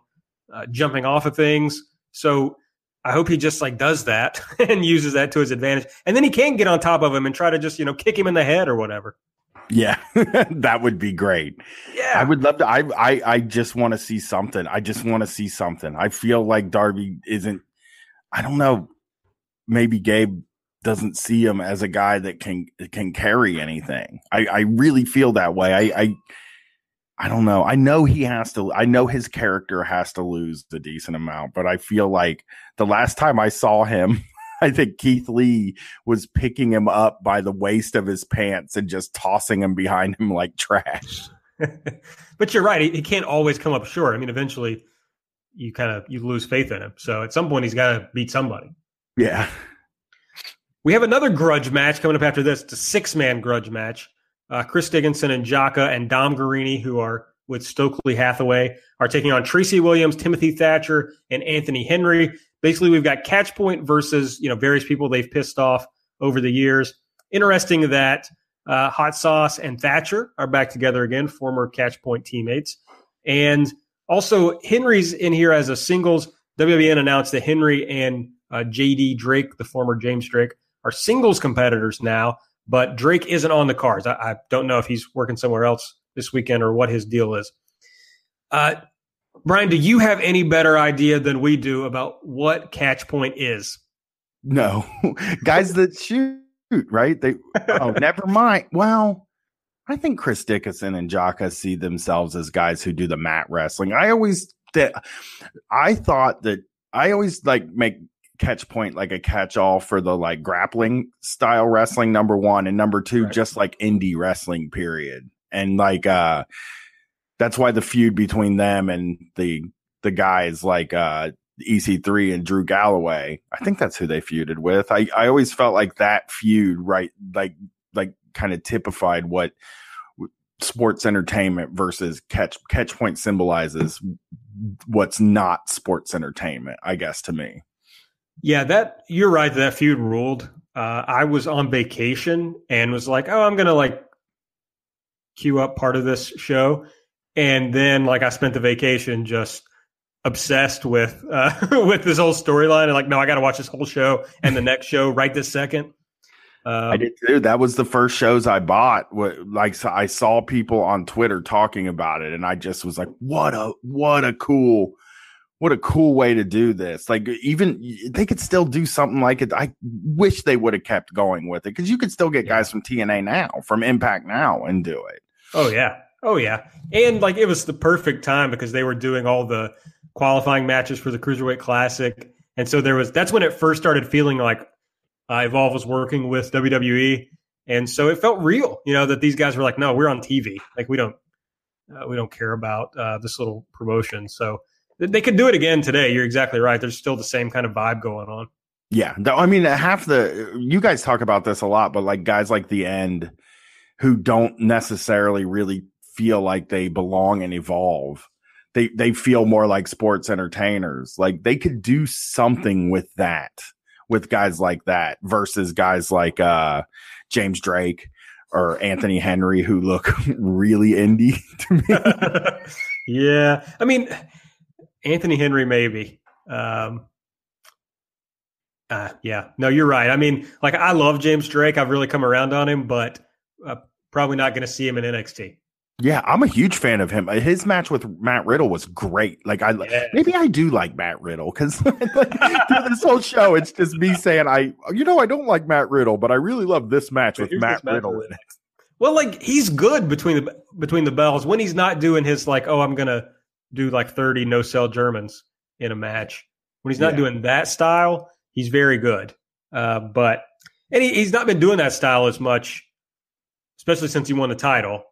S1: uh, jumping off of things. So I hope he just like does that *laughs* and uses that to his advantage, and then he can get on top of him and try to just you know kick him in the head or whatever.
S2: Yeah, *laughs* that would be great.
S1: Yeah,
S2: I would love to. I I, I just want to see something. I just want to see something. I feel like Darby isn't. I don't know. Maybe Gabe doesn't see him as a guy that can can carry anything. I I really feel that way. I I I don't know. I know he has to. I know his character has to lose a decent amount, but I feel like the last time I saw him *laughs* I think Keith Lee was picking him up by the waist of his pants and just tossing him behind him like trash. *laughs*
S1: but you're right; he, he, can't always come up short. I mean, eventually, you kind of you lose faith in him. So at some point, he's got to beat somebody.
S2: Yeah.
S1: We have another grudge match coming up after this. It's a six man grudge match. Uh, Chris Dickinson and Jaka and Dom Garrini, who are with Stokely Hathaway, are taking on Tracy Williams, Timothy Thatcher, and Anthony Henry basically we've got Catchpoint versus you know various people they've pissed off over the years. Interesting that uh, Hot Sauce and Thatcher are back together again, former Catchpoint teammates, and also Henry's in here as a singles. WWN announced that Henry and uh, JD Drake, the former James Drake, are singles competitors now, but Drake isn't on the cards. I, I don't know if he's working somewhere else this weekend or what his deal is. Uh, Brian, do you have any better idea than we do about what catch point is?
S2: No, *laughs* guys that shoot, right? They oh, *laughs* never mind. Well, I think Chris Dickinson and Jaka see themselves as guys who do the mat wrestling. I always that I thought that I always like make catch point like a catch all for the like grappling style wrestling number one and number two right. just like indie wrestling period and like uh that's why the feud between them and the the guys like uh EC3 and Drew Galloway. I think that's who they feuded with. I, I always felt like that feud, right? Like, like kind of typified what sports entertainment versus catch, catch point symbolizes what's not sports entertainment, I guess, to me.
S1: Yeah, that you're right. That feud ruled. Uh, I was on vacation and was like, oh, I'm going to like queue up part of this show. And then like I spent the vacation just obsessed with uh, *laughs* with this whole storyline and like no, I got to watch this whole show and the next show right this second.
S2: Um, I did too. That was the first shows I bought. What, Like I saw people on Twitter talking about it, and I just was like, "What a what a cool, what a cool way to do this!" Like even they could still do something like it. I wish they would have kept going with it because you could still get guys from TNA now, from Impact now, and do it.
S1: Oh yeah, Oh yeah, and like it was the perfect time because they were doing all the qualifying matches for the Cruiserweight Classic, and so there was that's when it first started feeling like uh, Evolve was working with WWE, and so it felt real. You know that these guys were like, no, we're on TV, like we don't uh, we don't care about uh, this little promotion. So they could do it again today. You're exactly right. There's still the same kind of vibe going on.
S2: Yeah, I mean, half the you guys talk about this a lot, but like guys like the end who don't necessarily really feel like they belong and evolve. They they feel more like sports entertainers. Like they could do something with that with guys like that versus guys like uh James Drake or Anthony Henry who look *laughs* really indie *laughs* to
S1: me. *laughs* yeah. I mean Anthony Henry maybe. Um uh, yeah, no, you're right. I mean, like I love James Drake. I've really come around on him, but uh, probably not going to see him in NXT.
S2: Yeah, I'm a huge fan of him. His match with Matt Riddle was great. Like I yes. maybe I do like Matt Riddle because *laughs* like, through this whole show, it's just me saying I you know I don't like Matt Riddle, but I really love this match with Matt Riddle in it.
S1: Well, like he's good between the between the bells when he's not doing his like oh I'm gonna do like 30 no sell Germans in a match. When he's not yeah. doing that style, he's very good. Uh, but and he, he's not been doing that style as much, especially since he won the title.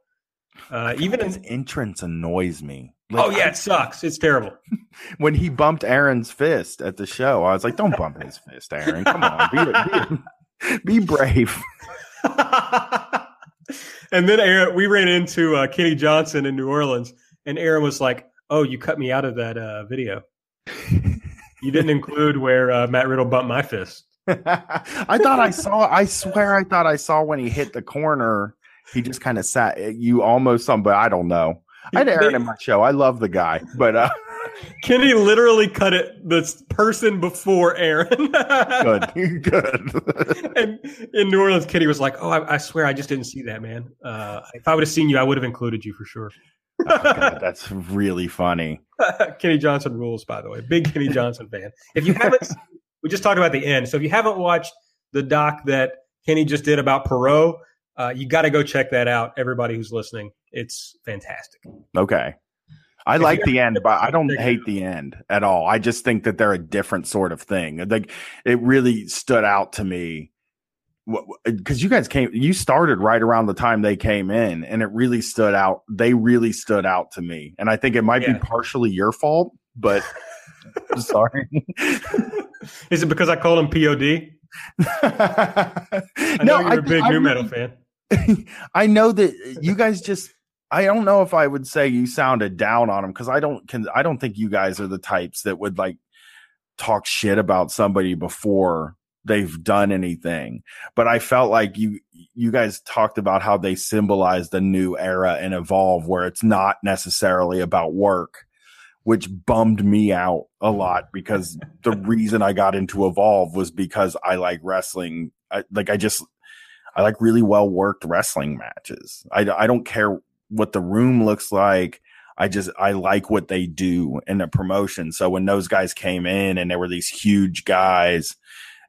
S2: Uh, even his entrance annoys me.
S1: Like, oh yeah, it sucks. It's terrible. *laughs*
S2: when he bumped Aaron's fist at the show, I was like, "Don't bump his fist, Aaron. Come on, be, be, *laughs* be brave." *laughs*
S1: and then Aaron, we ran into uh, Kenny Johnson in New Orleans, and Aaron was like, "Oh, you cut me out of that uh, video. you didn't include where uh, Matt Riddle bumped my fist."
S2: I thought I saw. I swear, I thought I saw when he hit the corner. He just kind of sat. You almost some, but I don't know. I had Aaron in my show. I love the guy, but uh, *laughs*
S1: Kenny literally cut it the person before Aaron. *laughs*
S2: good, good. *laughs*
S1: and in New Orleans, Kenny was like, "Oh, I, I swear, I just didn't see that, man. Uh, if I would have seen you, I would have included you for sure."
S2: oh, God, that's really funny.
S1: Kenny Johnson rules, by the way. Big Kenny Johnson fan. If you haven't, we just talked about the end. So if you haven't watched the doc that Kenny just did about Perot, uh, you got to go check that out. Everybody who's listening, it's fantastic.
S2: Okay. I like the end, but I don't hate the end at all. I just think that they're a different sort of thing. Like it really stood out to me because you guys came, you started right around the time they came in, and it really stood out. They really stood out to me, and I think it might yeah. be partially your fault, but *laughs* sorry.
S1: Is it because I called him POD? *laughs* I know no, you're a big I, nu metal fan. *laughs*
S2: I know that you guys just I don't know if I would say you sounded down on him because I don't can I don't think you guys are the types that would like talk shit about somebody before they've done anything. But I felt like you you guys talked about how they symbolize the new era and evolve where it's not necessarily about work, which bummed me out a lot because the reason I got into evolve was because I like wrestling. I, like I just I like really well worked wrestling matches. I I don't care what the room looks like. I just I like what they do in the promotion. So when those guys came in and there were these huge guys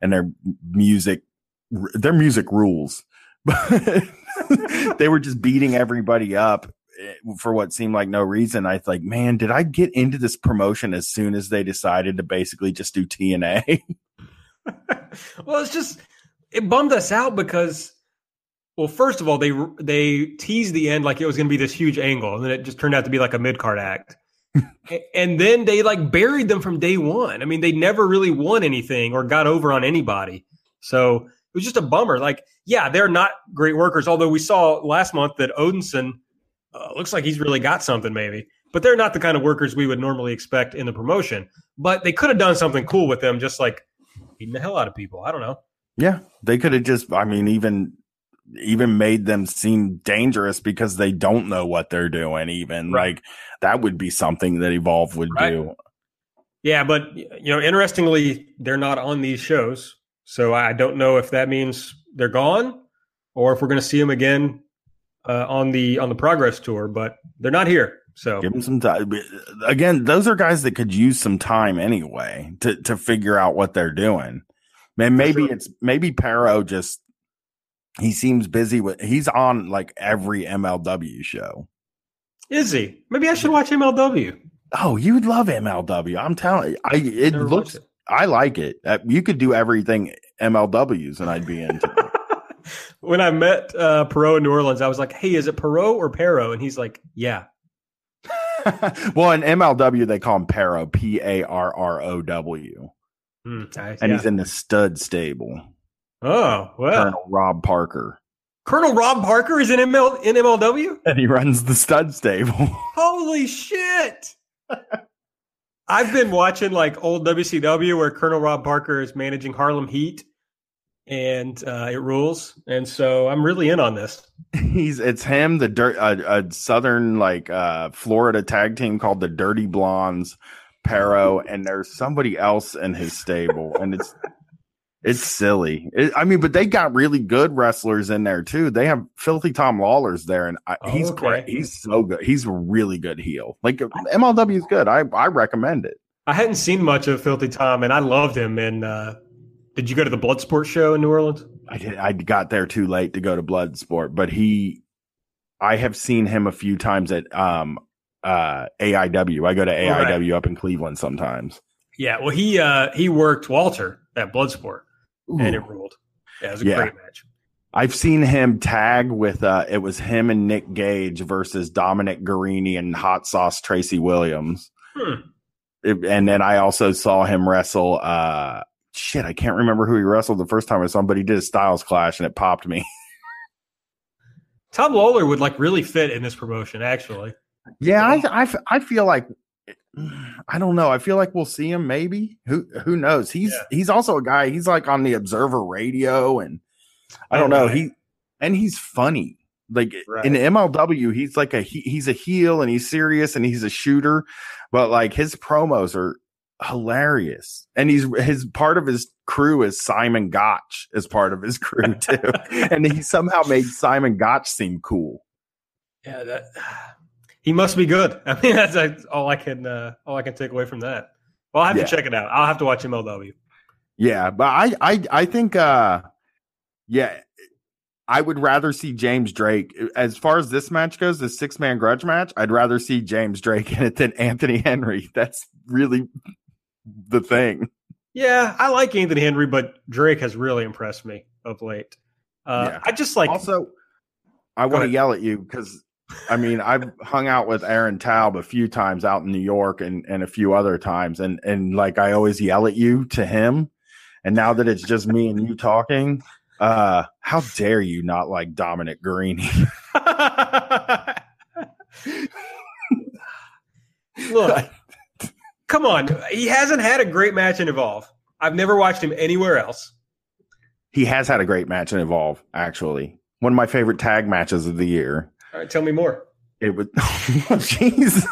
S2: and their music their music rules. *laughs* they were just beating everybody up eh, for what seemed like no reason. I like, man, did I get into this promotion as soon as they decided to basically just do TNA? *laughs*
S1: well, it's just it bummed us out because well, first of all, they they teased the end like it was going to be this huge angle, and then it just turned out to be like a mid card act. *laughs* and then they like buried them from day one. I mean, they never really won anything or got over on anybody. So it was just a bummer. Like, yeah, they're not great workers. Although we saw last month that Odinson uh, looks like he's really got something, maybe. But they're not the kind of workers we would normally expect in the promotion. But they could have done something cool with them, just like beating the hell out of people. I don't know.
S2: Yeah, they could have just. I mean, even even made them seem dangerous because they don't know what they're doing even right. like that would be something that evolve would right. do
S1: yeah but you know interestingly they're not on these shows so i don't know if that means they're gone or if we're going to see them again uh, on the on the progress tour but they're not here so
S2: give them some time again those are guys that could use some time anyway to to figure out what they're doing and maybe sure. it's maybe Paro just he seems busy with he's on like every MLW show.
S1: Is he? Maybe I should watch MLW.
S2: Oh, you would love MLW. I'm telling you. I it Never looks it. I like it. Uh, you could do everything MLWs and I'd be *laughs* into it.
S1: when I met uh Perot in New Orleans, I was like, "Hey, is it Perot or Pero?" And he's like, "Yeah." *laughs*
S2: well, in MLW they call him Pero, P A R R O W. Mm, and yeah. he's in the stud stable.
S1: Oh, well.
S2: Colonel Rob Parker.
S1: Colonel Rob Parker is in, ML, in MLW? *laughs*
S2: And he runs the stud stable. *laughs*
S1: Holy shit. *laughs* I've been watching like old WCW where Colonel Rob Parker is managing Harlem Heat and uh, it rules. And so I'm really in on this.
S2: He's it's him, the dirt, uh, a southern like uh, Florida tag team called the Dirty Blondes, Pero, and there's somebody else in his stable, and it's it's silly. It, I mean, but they got really good wrestlers in there too. They have Filthy Tom Lawler's there, and I, he's okay. great. He's so good. He's a really good heel. Like MLW is good. I I recommend it.
S1: I hadn't seen much of Filthy Tom, and I loved him. And uh, did you go to the Bloodsport show in New Orleans?
S2: I did. I got there too late to go to Bloodsport, but he, I have seen him a few times at um uh AIW. I go to AIW right. up in Cleveland sometimes.
S1: Yeah, well, he uh he worked Walter at Bloodsport. Ooh. and it ruled. Yeah, it was a yeah. great match.
S2: I've seen him tag with uh it was him and Nick Gage versus Dominic Garrini and Hot Sauce Tracy Williams. Hmm. It, and then I also saw him wrestle uh shit, I can't remember who he wrestled the first time I saw him, but he did a Styles clash and it popped me. *laughs*
S1: Tom Lawler would like really fit in this promotion, actually.
S2: Yeah, I, I, I feel like *sighs* I don't know. I feel like we'll see him maybe. Who who knows? He's
S1: Yeah.
S2: he's also a guy. He's like on the Observer Radio, and I don't
S1: Oh,
S2: know.
S1: right.
S2: He and he's funny. Like
S1: Right.
S2: in MLW, he's like a he, he's a heel and he's serious and he's a shooter, but like his promos are hilarious. And he's his part of his crew is Simon Gotch as part of his crew *laughs* too, and he somehow made Simon Gotch seem cool.
S1: Yeah, that *sighs* he must be good. *laughs* I mean, that's, that's all I can uh, all I can take away from that. Well, I'll have
S2: Yeah.
S1: to check it out. I'll have to watch MLW.
S2: Yeah, but I I I think uh yeah, I would rather see James Drake as far as this match goes, the six man grudge match, I'd rather see James Drake in it than *laughs* Anthony Henry. That's really the thing.
S1: Yeah, I like Anthony Henry, but Drake has really impressed me of late. Uh,
S2: Yeah.
S1: I just like
S2: also, I want to yell at you because I mean I've hung out with Aaron Taub a few times out in New York and, and a few other times and and like I always yell at you to him. And now that it's just me and you talking, uh, how dare you not like Dominic Garrini? *laughs*
S1: Look, come on. He hasn't had a great match in Evolve. I've never watched him anywhere else.
S2: He has had a great match in Evolve, actually. One of my favorite tag matches of the year.
S1: All right, tell me more.
S2: It was *laughs* jeez.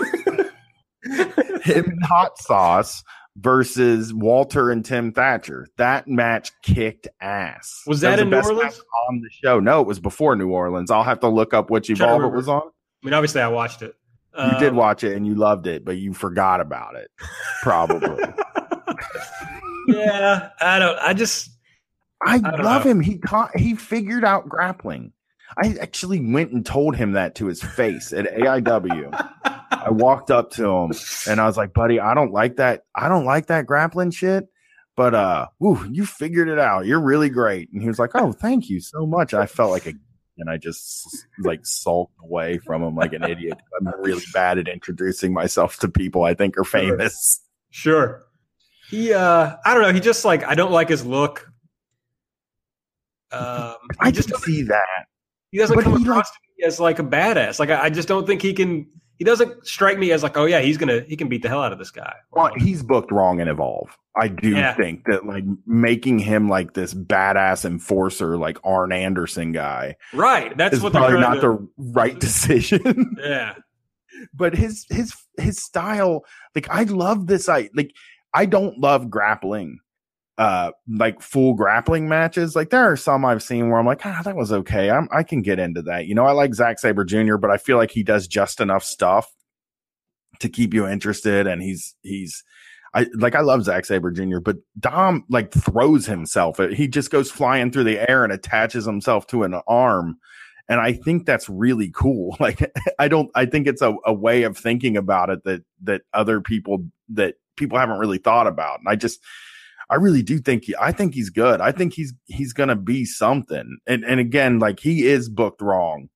S2: Him and Hot Sauce versus Walter and Tim Thatcher. That match kicked ass.
S1: Was that
S2: was
S1: in New Orleans?
S2: on the show? No, it was before New Orleans. I'll have to look up which Evolve it was on.
S1: I mean, obviously, I watched it.
S2: You did
S1: Um,
S2: watch it and you loved it, but you forgot about it. Probably. *laughs*
S1: yeah, I don't. I just
S2: I,
S1: don't
S2: love
S1: know.
S2: him. He taught, he figured out grappling. I actually went and told him that to his face at AIW. I walked up to him and I was like, "Buddy, I don't like that. I don't like that grappling shit." But uh, woo, you figured it out. You're really great. And he was like, "Oh, thank you so much." I felt like a *laughs* and I just like sulked away from him like an idiot. I'm really bad at introducing myself to people I think are famous.
S1: Sure. He uh I don't know, he just like I don't like his look. *laughs* Um
S2: I
S1: just
S2: see that.
S1: He doesn't
S2: but
S1: come
S2: he,
S1: across to me as like a badass. Like I, I just don't think he can he doesn't strike me as like, oh yeah, he's gonna he can beat the hell out of this guy.
S2: Well, he's booked wrong in Evolve. I do
S1: Yeah.
S2: think that like making him like this badass enforcer, like Arn Anderson guy,
S1: right. That's
S2: is
S1: what
S2: probably not
S1: to,
S2: the right decision. *laughs*
S1: Yeah.
S2: but his his his style, like I love this. I like I don't love grappling, uh, like full grappling matches. Like there are some I've seen where I'm like, ah, that was okay. I'm I can get into that. You know, I like Zack Sabre Jr., but I feel like he does just enough stuff to keep you interested, and he's he's. I like I love Zack Sabre Jr., but Dom like throws himself. He just goes flying through the air and attaches himself to an arm. And I think that's really cool. *laughs* Like I don't I think it's a, a way of thinking about it that that other people that people haven't really thought about. And I just I really do think he, I think he's good. I think he's he's gonna be something. And and again, like he is booked wrong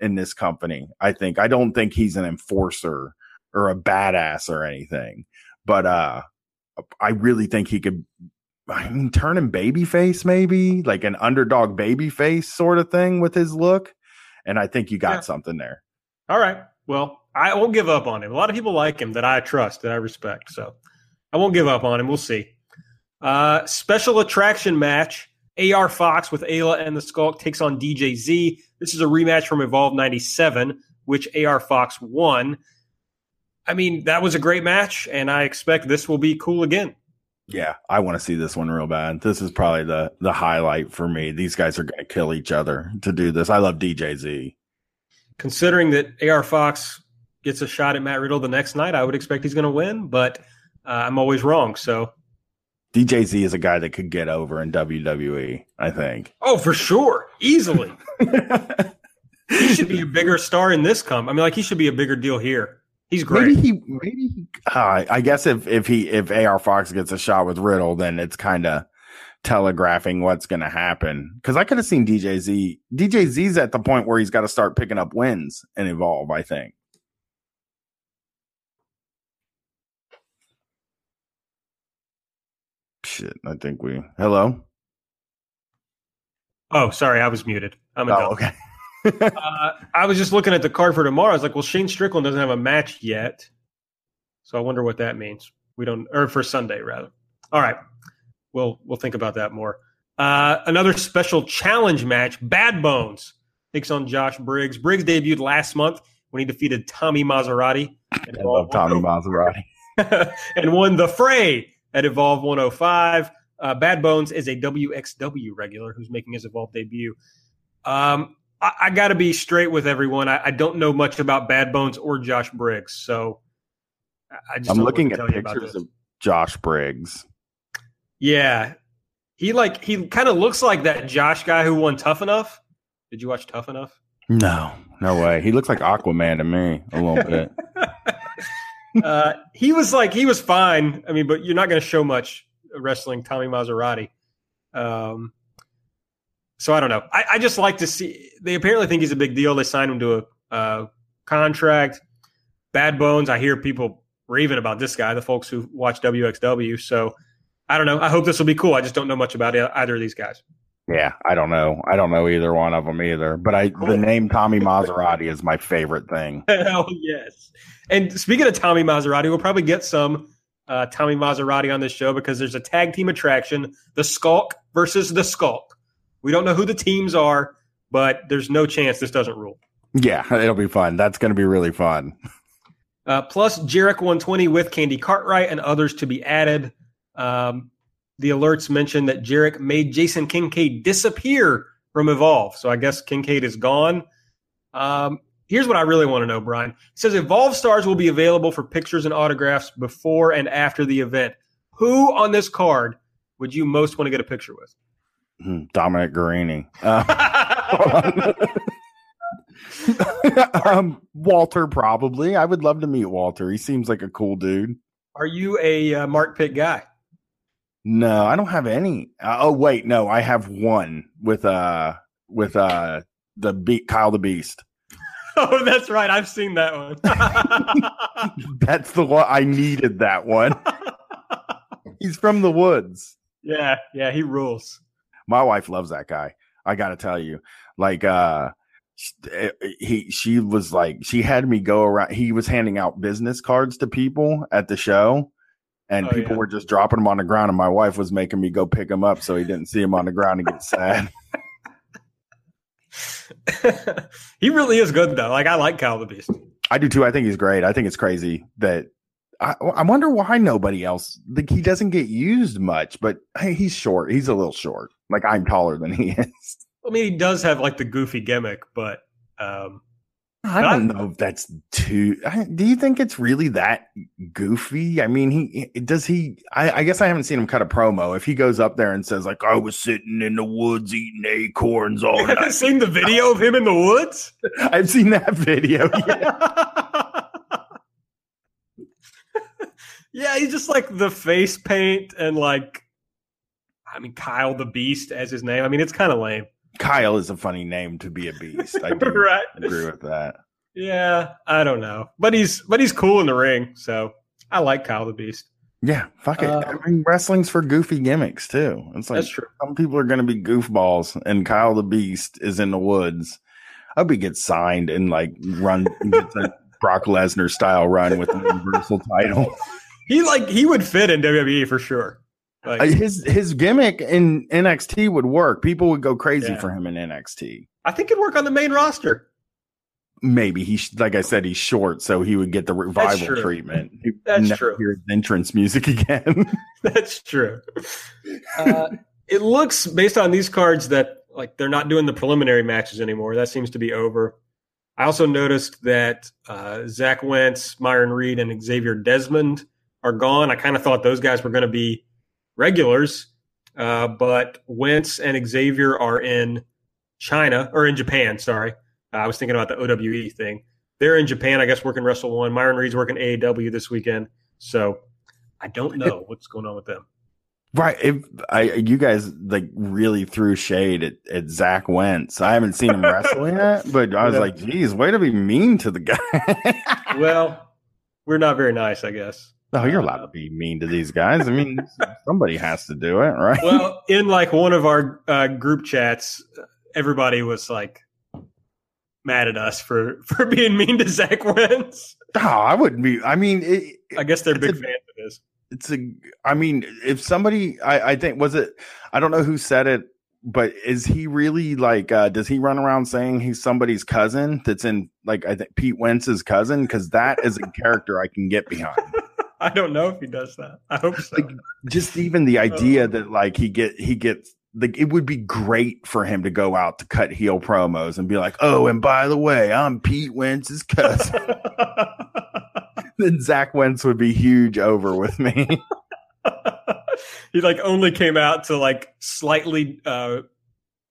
S2: in this company. I think I don't think he's an enforcer or a badass or anything. But uh I really think he could I mean turn him babyface maybe, like an underdog babyface sort of thing with his look. And I think you got
S1: Yeah.
S2: something there.
S1: All right. Well, I won't give up on him. A lot of people like him that I trust, that I respect. So I won't give up on him. We'll see. Uh, special attraction match. AR Fox with Ayla and the Skulk takes on DJZ. This is a rematch from Evolve 97, which AR Fox won. I mean, that was a great match, and I expect this will be cool again.
S2: Yeah, I want to see this one real bad. This is probably the the highlight for me. These guys are going to kill each other to do this. I love DJZ.
S1: Considering that AR Fox gets a shot at Matt Riddle the next night, I would expect he's going to win, but uh, I'm always wrong. So,
S2: DJZ is a guy that could get over in WWE. I think.
S1: oh, for sure, easily. *laughs* he should be a bigger star in this comp. I mean, like he should be a bigger deal here. He's great.
S2: Maybe he, maybe he. Uh, I guess if if he if AR Fox gets a shot with Riddle, then it's kind of telegraphing what's going to happen. Because I could have seen DJZ. DJZ's at the point where he's got to start picking up wins and evolve. I think. Shit, I think we. Hello.
S1: Oh, sorry, I was muted. I'm a
S2: Oh, okay. *laughs*
S1: Uh, I was just looking at the card for tomorrow. I was like, well, Shane Strickland doesn't have a match yet, So I wonder what that means. We don't, or for Sunday rather. All right, we'll we'll think about that more. Uh, another special challenge match: Bad Bones takes on Josh Briggs. Briggs debuted last month when he defeated Tommy Maserati.
S2: I love Tommy Maserati. *laughs*
S1: and won the fray at Evolve 105. Uh, Bad Bones is a WXW regular who's making his Evolve debut. Um, I, I got to be straight with everyone. I, I, don't know much about Bad Bones or Josh Briggs, so I just
S2: I'm looking at pictures of Josh Briggs.
S1: Yeah, he like he kind of looks like that Josh guy who won Tough Enough. Did you watch Tough Enough?
S2: No, no way. He looks like Aquaman to me a little bit. *laughs*
S1: uh, he was like he was fine. I mean, but you're not going to show much wrestling Tommy Maserati. Um, so I don't know. I, I, just like to see. They apparently think he's a big deal. They signed him to a uh, contract. Bad Bones. I hear people raving about this guy. The folks who watch WXW. So I don't know. I hope this will be cool. I just don't know much about either of these guys.
S2: Yeah, I don't know. I don't know either one of them either. But I, the name Tommy *laughs* Maserati is my favorite thing.
S1: Hell yes. And speaking of Tommy Maserati, we'll probably get some uh, Tommy Maserati on this show because there's a tag team attraction: the Skulk versus the Skulk. We don't know who the teams are, but there's no chance this doesn't rule.
S2: Yeah, it'll be fun. That's going to be really fun.
S1: Uh, plus, Jarek 120 with Candy Cartwright and others to be added. Um, the alerts mentioned that Jarek made Jason Kincaid disappear from Evolve. So I guess Kincaid is gone. Um, here's what I really want to know, Brian. It says Evolve stars will be available for pictures and autographs before and after the event. Who on this card would you most want to get a picture with?
S2: Hmm, Dominic Garrini. *laughs* Uh, *laughs* um, Walter, probably. I would love to meet Walter. He seems like a cool dude.
S1: Are you a uh, Mark Pitt guy?
S2: No, I don't have any. Uh, oh wait, no, I have one with uh with uh the beat Kyle the Beast. *laughs*
S1: Oh, that's right. I've seen that one. *laughs*
S2: that's the one I needed. That one. *laughs* He's from the woods.
S1: Yeah, yeah, he rules.
S2: My wife loves that guy. I got to tell you, like, uh, eh, he she was like she had me go around. He was handing out business cards to people at the show, and oh, people yeah. were just dropping them on the ground, and my wife was making me go pick him up so he didn't see him on the ground and get sad. *laughs*
S1: he really is good though. Like I like Kyle the Beast.
S2: I do too. I think he's great. I think it's crazy that I, I wonder why nobody else like he doesn't get used much. But hey, he's short. He's a little short. Like I'm taller than he *laughs* is.
S1: I mean, he does have like the goofy gimmick, but um,
S2: I don't know if that's too. Do you think it's really that goofy? I mean, he does he. I, I, guess I haven't seen him cut a promo. If he goes up there and says like, "I was sitting in the woods eating acorns all night,"
S1: have seen the video of him in the woods? *laughs*
S2: I've seen that video. Yeah. *laughs*
S1: yeah, he's just like the face paint and like, I mean, Kyle the Beast as his name. I mean, it's kind of lame.
S2: Kyle is a funny name to be a beast. I *laughs* do right. agree with that.
S1: Yeah, I don't know, but he's but he's cool in the ring, so I like Kyle the Beast.
S2: Yeah, fuck it. Uh, I mean, wrestling's for goofy gimmicks too. It's like. Some people are going to be goofballs, and Kyle the Beast is in the woods. I hope he gets signed and like run gets a Brock Lesnar style run with the Universal title. *laughs*
S1: He like he would fit in WWE for sure.
S2: Like, uh, his his gimmick in NXT would work. People would go crazy yeah. for him in NXT.
S1: I think it'd work on the main roster.
S2: Maybe he, like I said, he's short, so he would get the revival treatment. *laughs*
S1: That's true.
S2: Hear his entrance music *laughs* again. *laughs*
S1: That's true. Uh, it looks based on these cards that like they're not doing the preliminary matches anymore. That seems to be over. I also noticed that uh, Zach Wentz, Myron Reed, and Xavier Desmond are gone. I kind of thought those guys were going to be regulars, uh, but Wentz and Xavier are in China or in Japan. Sorry, uh, I was thinking about the OWE thing. They're in Japan, I guess, working Wrestle One. Myron Reed's working AAW this weekend, so I don't know what's going on with them.
S2: Right. If I you guys like really threw shade at, at Zach Wentz. I haven't seen him wrestling *laughs* yet, but I was yeah. like, geez, way to be mean to the guy. *laughs*
S1: well, we're not very nice, I guess.
S2: No, you're allowed to be mean to these guys. I mean, somebody has to do it, right?
S1: Well, in like one of our uh, group chats, everybody was like mad at us for *laughs* for being mean to Zach Wentz.
S2: Oh, I wouldn't be. I mean, it,
S1: I guess they're big
S2: a-
S1: fans of this.
S2: it's a i mean if somebody i i think was it i don't know who said it but is he really like uh does he run around saying he's somebody's cousin that's in like i think pete wentz's cousin because that is a character i can get behind *laughs*
S1: I don't know if he does that. I hope so.
S2: Like, just even the *laughs* idea that like he get he gets like it would be great for him to go out to cut heel promos and be like oh and by the way i'm pete wentz's cousin *laughs* then zach wentz would be huge over with me
S1: he like only came out to like slightly uh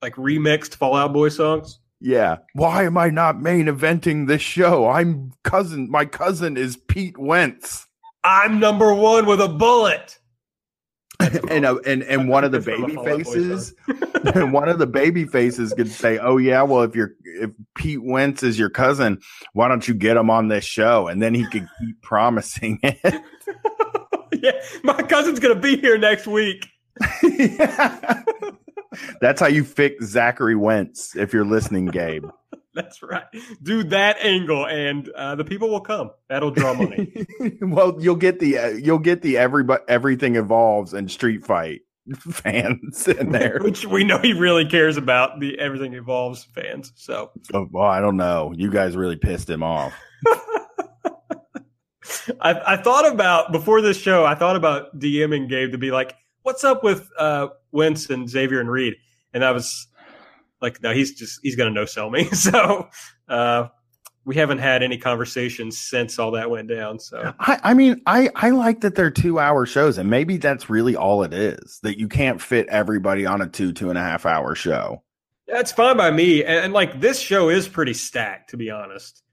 S1: like remixed Fall Out Boy songs.
S2: Yeah. Why am I not main eventing this show? I'm cousin. My cousin is Pete Wentz.
S1: I'm number one with a bullet. *laughs*
S2: and uh, and and one of the baby
S1: Fall Out Boy
S2: faces, *laughs* *laughs* and one of the baby faces could say, "Oh yeah, well if you're if Pete Wentz is your cousin, why don't you get him on this show?" And then he could keep promising it.
S1: yeah, my cousin's gonna be here next week.
S2: That's how you fix Zachary Wentz. If you're listening, Gabe.
S1: That's right. Do that angle, and uh, the people will come. That'll draw money. *laughs*
S2: well, you'll get the uh, you'll get the everybody everything evolves and Street Fight *laughs* fans in *laughs* there.
S1: which we know he really cares about the everything evolves fans. So
S2: Oh, well, I don't know. You guys really pissed him off.
S1: I, I thought about before this show. I thought about DMing Gabe to be like, "What's up with uh, Wentz and Xavier and Reed?" And I was like, "No, he's just he's gonna no sell me." *laughs* So uh, we haven't had any conversations since all that went down. So
S2: I, I mean, I, I like that they're two hour shows, and maybe that's really all it is that you can't fit everybody on a two, two and a half hour show.
S1: that's fine by me. And, and like this show is pretty stacked, to be honest.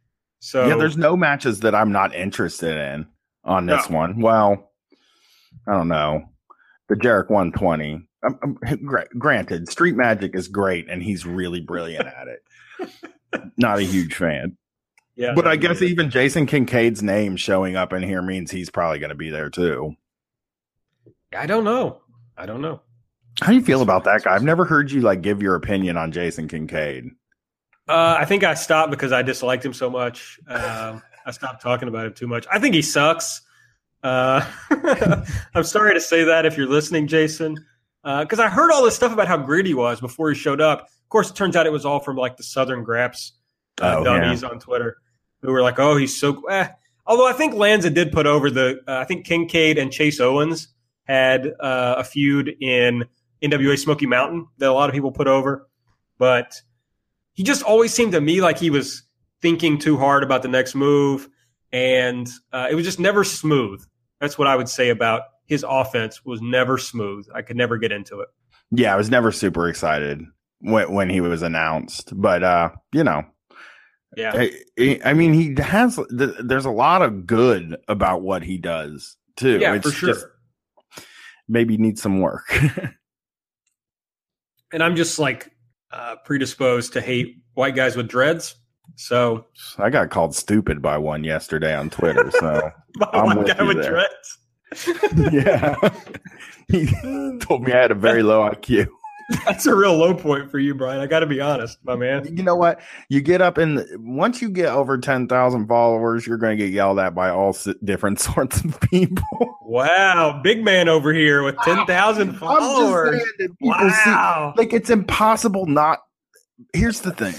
S1: So
S2: Yeah, there's no matches that I'm not interested in on this one. Well, I don't know. The Jarek 120. Um, gra- granted, Street Magic is great, and he's really brilliant at it. Not a huge fan.
S1: yeah,
S2: But I guess even Jason Kincaid's name showing up in here means he's probably going to be there too.
S1: I don't know. I don't know.
S2: How do you feel about that guy? I've never heard you like give your opinion on Jason Kincaid.
S1: Uh, I think I stopped because I disliked him so much. Um, I stopped talking about him too much. I think he sucks. Uh, *laughs* I'm sorry to say that if you're listening, Jason, because I heard all this stuff about how great he was before he showed up. Of course, it turns out it was all from like the Southern Graps uh,
S2: Oh,
S1: dummies on Twitter who were like, "Oh, he's so." Eh. Although I think Lanza did put over the. Uh, I think Kincaid and Chase Owens had uh, a feud in NWA Smoky Mountain that a lot of people put over, but he just always seemed to me like he was thinking too hard about the next move, and uh, it was just never smooth. That's what I would say about his offense was never smooth. I could never get into it.
S2: Yeah, I was never super excited when when he was announced, but uh, you know,
S1: Yeah,
S2: I, I mean, he has. There's a lot of good about what he does too.
S1: yeah,
S2: It's
S1: for sure.
S2: just maybe needs some work. *laughs*
S1: and I'm just like uh, predisposed to hate white guys with dreads. So
S2: I got called stupid by one yesterday on Twitter. So *laughs* I'm
S1: white
S2: with
S1: guy with
S2: there.
S1: dreads. *laughs*
S2: yeah, he *laughs* told me I had a very low IQ.
S1: That's a real low point for you, Brian. I got to be honest, my man.
S2: You know what? You get up in the, once you get over ten thousand followers, you're going to get yelled at by all different *laughs* sorts of people.
S1: Wow, big man over here with ten thousand
S2: I'm
S1: followers.
S2: saying that people see-
S1: Wow.
S2: like it's impossible not. Here's the thing: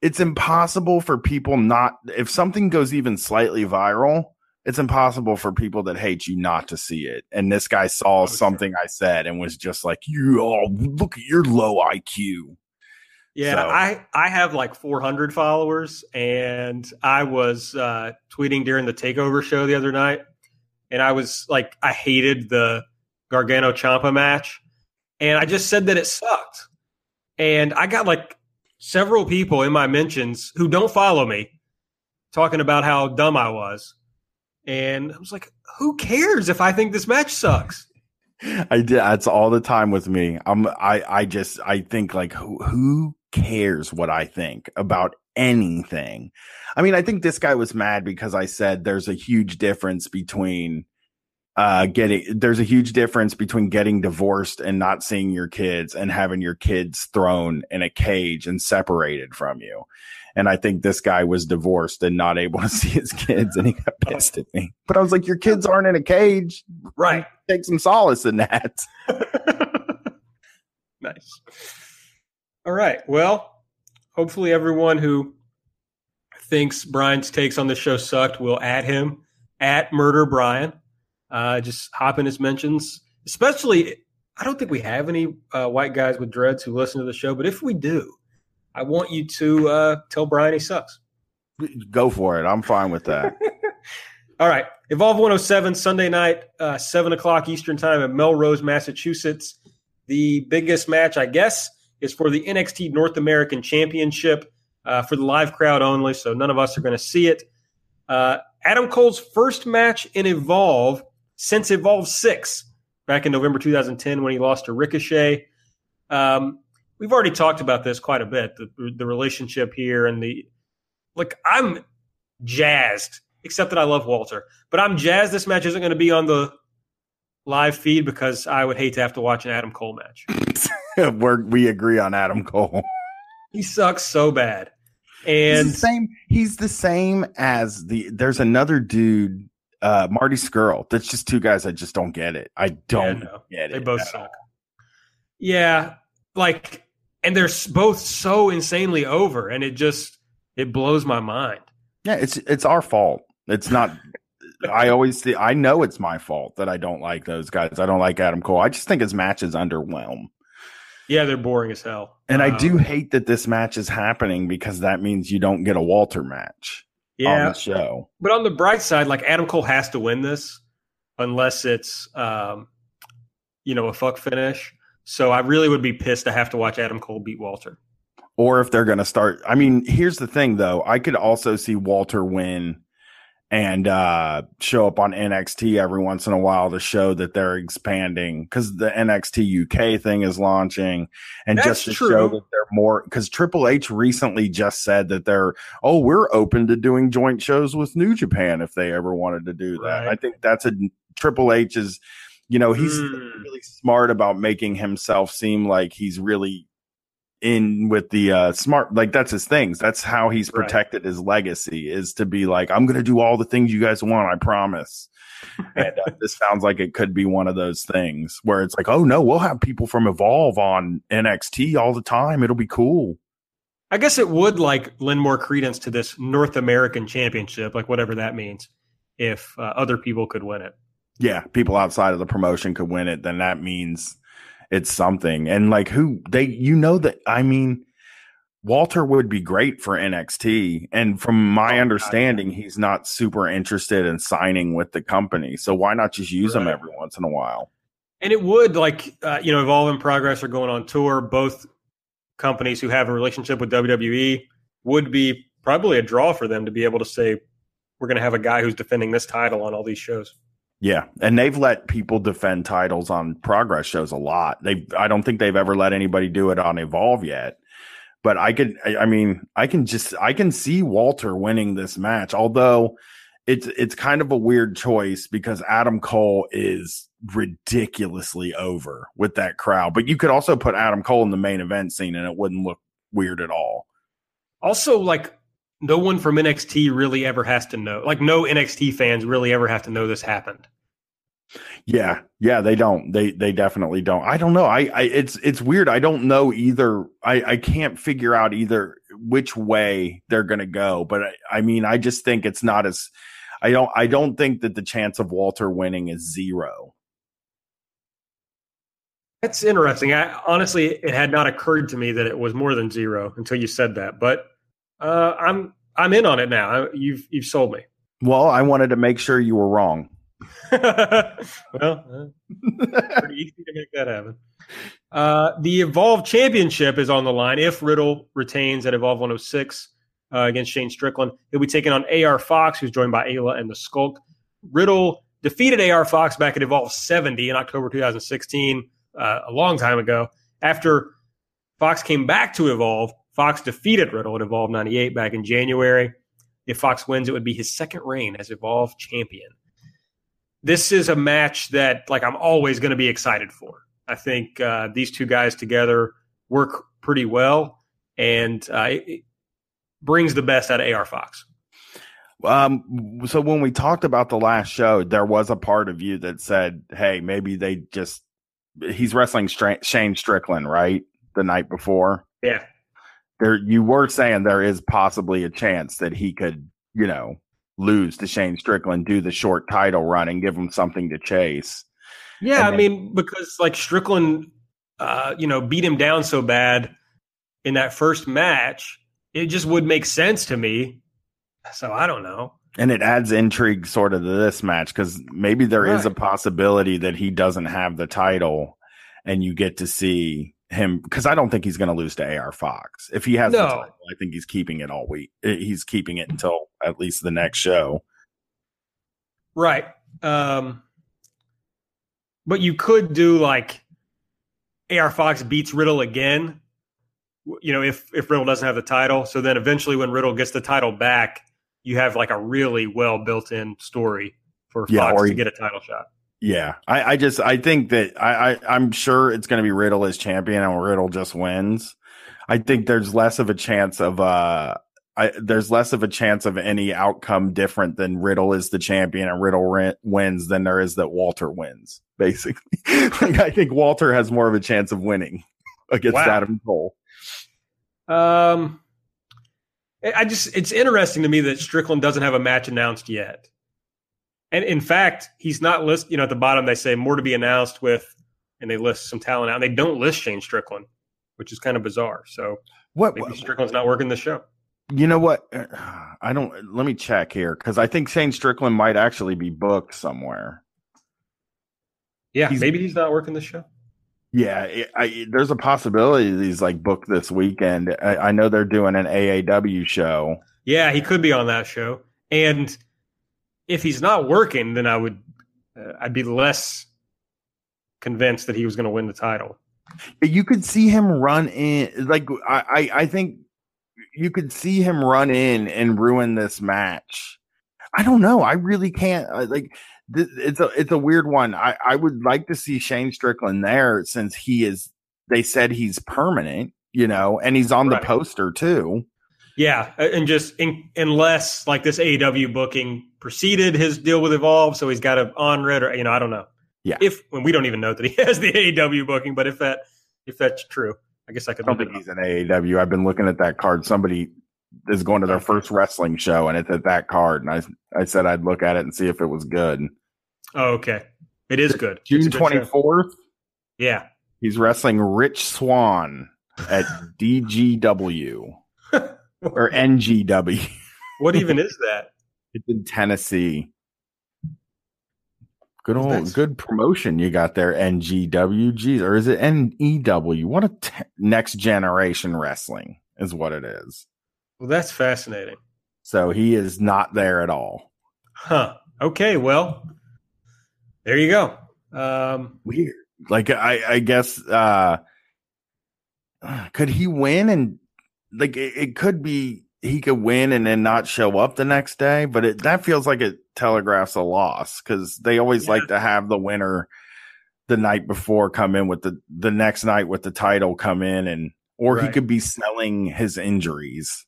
S2: it's impossible for people not if something goes even slightly viral. It's impossible for people that hate you not to see it. And this guy saw
S1: Oh, sure.
S2: something I said and was just like, "You all look at your low IQ."
S1: Yeah,
S2: So-
S1: I I have like 400 followers, and I was uh, tweeting during the Takeover show the other night, and I was like, I hated the Gargano Ciampa match, and I just said that it sucked, and I got like several people in my mentions who don't follow me talking about how dumb I was, and I was like, who cares if I think this match sucks?
S2: I did. That's all the time with me. I'm. I. I just. I think like who, who cares what I think about anything. I mean, I think this guy was mad because I said there's a huge difference between uh, getting there's a huge difference between getting divorced and not seeing your kids and having your kids thrown in a cage and separated from you. And I think this guy was divorced and not able to *laughs* see his kids, and he got pissed at me. But I was like, "Your kids aren't in a cage,
S1: right?
S2: Take some solace in that." *laughs*
S1: nice. All right. Well, hopefully, everyone who thinks Brian's takes on the show sucked will add him at Murder Brian. Uh, just hop in his mentions, especially. I don't think we have any uh, white guys with dreads who listen to the show, but if we do, I want you to uh, tell Brian he sucks.
S2: Go for it. I'm fine with that. *laughs*
S1: All right. Evolve 107, Sunday night, uh, 7 o'clock Eastern Time in Melrose, Massachusetts. The biggest match, I guess, is for the NXT North American Championship uh, for the live crowd only, so none of us are going to see it. Uh, Adam Cole's first match in Evolve since Evolve 6 back in November 2010 when he lost to Ricochet. Um, we've already talked about this quite a bit the, the relationship here and the like i'm jazzed except that i love walter but i'm jazzed this match isn't going to be on the live feed because i would hate to have to watch an adam cole match *laughs*
S2: We're, we agree on adam cole
S1: he sucks so bad and
S2: he's the same he's the same as the there's another dude uh marty Scurll. that's just two guys i just don't get it i don't yeah, no. get it
S1: they both suck all. yeah like and they're both so insanely over, and it just it blows my mind.
S2: Yeah, it's it's our fault. It's not. I always see. I know it's my fault that I don't like those guys. I don't like Adam Cole. I just think his matches underwhelm.
S1: Yeah, they're boring as hell.
S2: And um, I do hate that this match is happening because that means you don't get a Walter match yeah, on the show.
S1: But on the bright side, like Adam Cole has to win this unless it's um, you know, a fuck finish. So I really would be pissed to have to watch Adam Cole beat Walter.
S2: Or if they're going to start. I mean, here's the thing, though. I could also see Walter win and uh, show up on NXT every once in a while to show that they're expanding because the NXT UK thing is launching, and That's just to true. show that they're more. Because Triple H recently just said that they're oh we're open to doing joint shows with New Japan if they ever wanted to do that. Right. I think that's a Triple H is you know, he's mm. really smart about making himself seem like he's really in with the uh smart like that's his things that's how he's protected right. his legacy is to be like i'm gonna do all the things you guys want i promise. *laughs* And uh, this sounds like it could be one of those things where it's like oh no we'll have people from evolve on nxt all the time. It'll be cool.
S1: I guess it would like lend more credence to this north american championship like whatever that means if uh, other people could win it.
S2: Yeah, people outside of the promotion could win it, then that means it's something. And like who they, you know, that I mean, Walter would be great for NXT. And from my oh, understanding, God. he's not super interested in signing with the company. So why not just use right. him every once in a while?
S1: And it would, like, uh, you know, Evolve in Progress are going on tour. Both companies who have a relationship with WWE would be probably a draw for them to be able to say, we're going to have a guy who's defending this title on all these shows.
S2: Yeah, and they've let people defend titles on progress shows a lot. They I don't think they've ever let anybody do it on Evolve yet. But I could I mean, I can just I can see Walter winning this match. Although it's it's kind of a weird choice because Adam Cole is ridiculously over with that crowd. But you could also put Adam Cole in the main event scene and it wouldn't look weird at all.
S1: Also, like no one from NXT really ever has to know. Like no NXT fans really ever have to know this happened.
S2: Yeah, yeah, they don't. They they definitely don't. I don't know. I, I it's it's weird. I don't know either. I I can't figure out either which way they're gonna go. But I, I mean, I just think it's not as. I don't. I don't think that the chance of Walter winning is zero.
S1: That's interesting. I honestly, it had not occurred to me that it was more than zero until you said that. But uh, I'm I'm in on it now. You've you've sold me.
S2: Well, I wanted to make sure you were wrong. *laughs*
S1: well, uh, pretty easy to make that happen. Uh, the Evolve Championship is on the line if Riddle retains at Evolve 106 uh, against Shane Strickland. He'll be taking on AR Fox, who's joined by Ayla and the Skulk. Riddle defeated AR Fox back at Evolve 70 in October 2016, uh, a long time ago. After Fox came back to Evolve, Fox defeated Riddle at Evolve 98 back in January. If Fox wins, it would be his second reign as Evolve champion. this is a match that like I'm always going to be excited for. I think uh, these two guys together work pretty well, and uh, it brings the best out of AR Fox.
S2: Um, so when we talked about the last show, there was a part of you that said, "Hey, maybe they just he's wrestling Shane Strickland, right? The night before,
S1: Yeah,
S2: there you were saying there is possibly a chance that he could, you know, lose to Shane Strickland, do the short title run, and give him something to chase."
S1: yeah.
S2: And
S1: I mean, because like Strickland, uh, you know, beat him down so bad in that first match, it just would make sense to me. So I don't know.
S2: And it adds intrigue sort of to this match because maybe there is a possibility that he doesn't have the title and you get to see him because I don't think he's going to lose to AR Fox. If he has the
S1: No.
S2: title, I think he's keeping it all week. Eh, He's keeping it until at least the next show.
S1: Right. Um, but you could do like AR Fox beats Riddle again. You know, if if Riddle doesn't have the title, so then eventually when Riddle gets the title back, you have like a really well built in story for
S2: Yeah,
S1: Fox
S2: or
S1: to
S2: he-
S1: get a title shot.
S2: Yeah, I, I just I think that I, I I'm sure it's going to be Riddle as champion and Riddle just wins. I think there's less of a chance of uh I, there's less of a chance of any outcome different than Riddle is the champion and Riddle ri- wins than there is that Walter wins. Basically, *laughs* like I think Walter has more of a chance of winning *laughs* against
S1: Wow.
S2: Adam Cole.
S1: Um, I just it's interesting to me that Strickland doesn't have a match announced yet, and in fact, he's not list. You know, at the bottom they say more to be announced with, and they list some talent out. And they don't list Shane Strickland, which is kind of bizarre. So
S2: What
S1: maybe Strickland's not working the show.
S2: you know? What uh, I don't. Let me check here because I think Shane Strickland might actually be booked somewhere.
S1: Yeah,
S2: He's-
S1: maybe he's not working the show.
S2: Yeah, it, I, there's a possibility that he's like booked this weekend. I, I know they're doing an AAW show.
S1: Yeah, he could be on that show. And if he's not working, then I would, uh, I'd be less convinced that he was going to win the title.
S2: You could see him run in, like I, I, I think you could see him run in and ruin this match. I don't know. I really can't. uh, Like th- it's a it's a weird one. I I would like to see Shane Strickland there since he is. They said he's permanent, you know, and he's on
S1: Right.
S2: the poster too.
S1: Yeah, and just in, unless like this AAW booking preceded his deal with Evolve, so he's got a on red or you know I don't know.
S2: Yeah.
S1: If when we don't even know that he *laughs* has the AAW booking, but if that if that's true, I guess I could
S2: I don't think he's an AAW. I've been looking at that card. Somebody is going to their first wrestling show, and it's at that card. And I, I said I'd look at it and see if it was good.
S1: Oh, okay, it is good.
S2: June
S1: a good show.
S2: twenty fourth,
S1: Yeah,
S2: he's wrestling Rich Swann at *laughs* DGW *laughs* or NGW.
S1: what even is that?
S2: It's in Tennessee. Good old,
S1: that's-
S2: good promotion you got there, NGW. Geez, or is it NEW? What a next generation wrestling is what it is.
S1: Well, that's fascinating.
S2: So he is not there at all.
S1: Huh. Okay. Well, there you go. Um,
S2: Weird. Like I, I guess uh could he win and like it, it could be he could win and then not show up the next day, but it that feels like it telegraphs a loss because they always
S1: Yeah.
S2: like to have the winner the night before come in with the the next night with the title come in and or he could be selling his injuries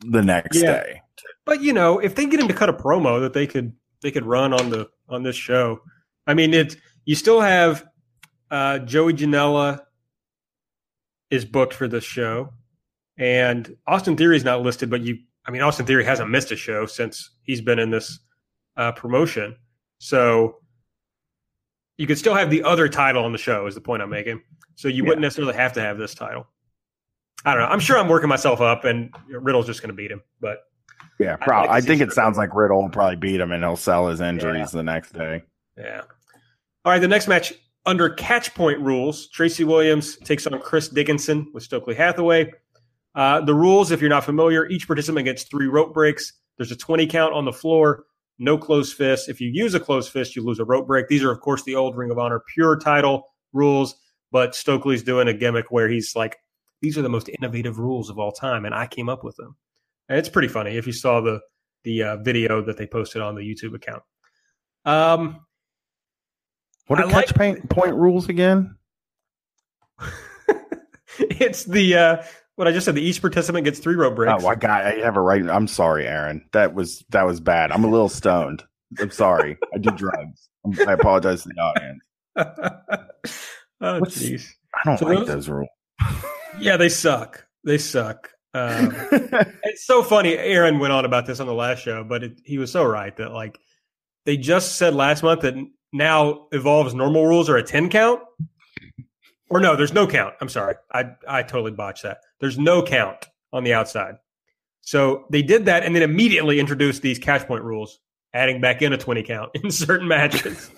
S2: the next
S1: Yeah.
S2: day.
S1: but you know, if they get him to cut a promo that they could they could run on the on this show, I mean, it you still have uh, Joey Janela is booked for this show, and Austin Theory is not listed, but you, I mean, Austin Theory hasn't missed a show since he's been in this uh, promotion, so you could still have the other title on the show. Is the point I'm making? So you wouldn't necessarily have to have this title. I don't know. I'm sure I'm working myself up, and Riddle's just going to beat him. But
S2: Yeah, probably.
S1: like
S2: I think it sounds like Riddle will probably beat him and he'll sell his injuries the next day.
S1: Yeah. All right. The next match under catch point rules, Tracy Williams takes on Chris Dickinson with Stokely Hathaway. Uh, the rules, if you're not familiar, each participant gets three rope breaks. There's a 20 count on the floor, no closed fist. If you use a closed fist, you lose a rope break. These are, of course, the old Ring of Honor pure title rules, but Stokely's doing a gimmick where he's like, these are the most innovative rules of all time, and I came up with them. And it's pretty funny if you saw the the uh, video that they posted on the YouTube account. Um,
S2: What are
S1: I
S2: catch
S1: like-
S2: point, point rules again? *laughs*
S1: it's the uh, what I just said. The each participant gets three rope breaks.
S2: Oh, I got. I have a right. I'm sorry, Aaron. That was that was bad. I'm a little stoned. I'm sorry. I do drugs. I apologize to the audience. *laughs*
S1: oh jeez.
S2: I don't
S1: So
S2: like
S1: those-
S2: those rules.
S1: Yeah, they suck. They suck. Um, *laughs* it's so funny. Aaron went on about this on the last show, but it, he was so right that like they just said last month that now Evolve's normal rules are a ten count. Or no, there's no count. I'm sorry. I I totally botched that. There's no count on the outside. So they did that and then immediately introduced these catch point rules, adding back in a 20 count *laughs* in certain matches.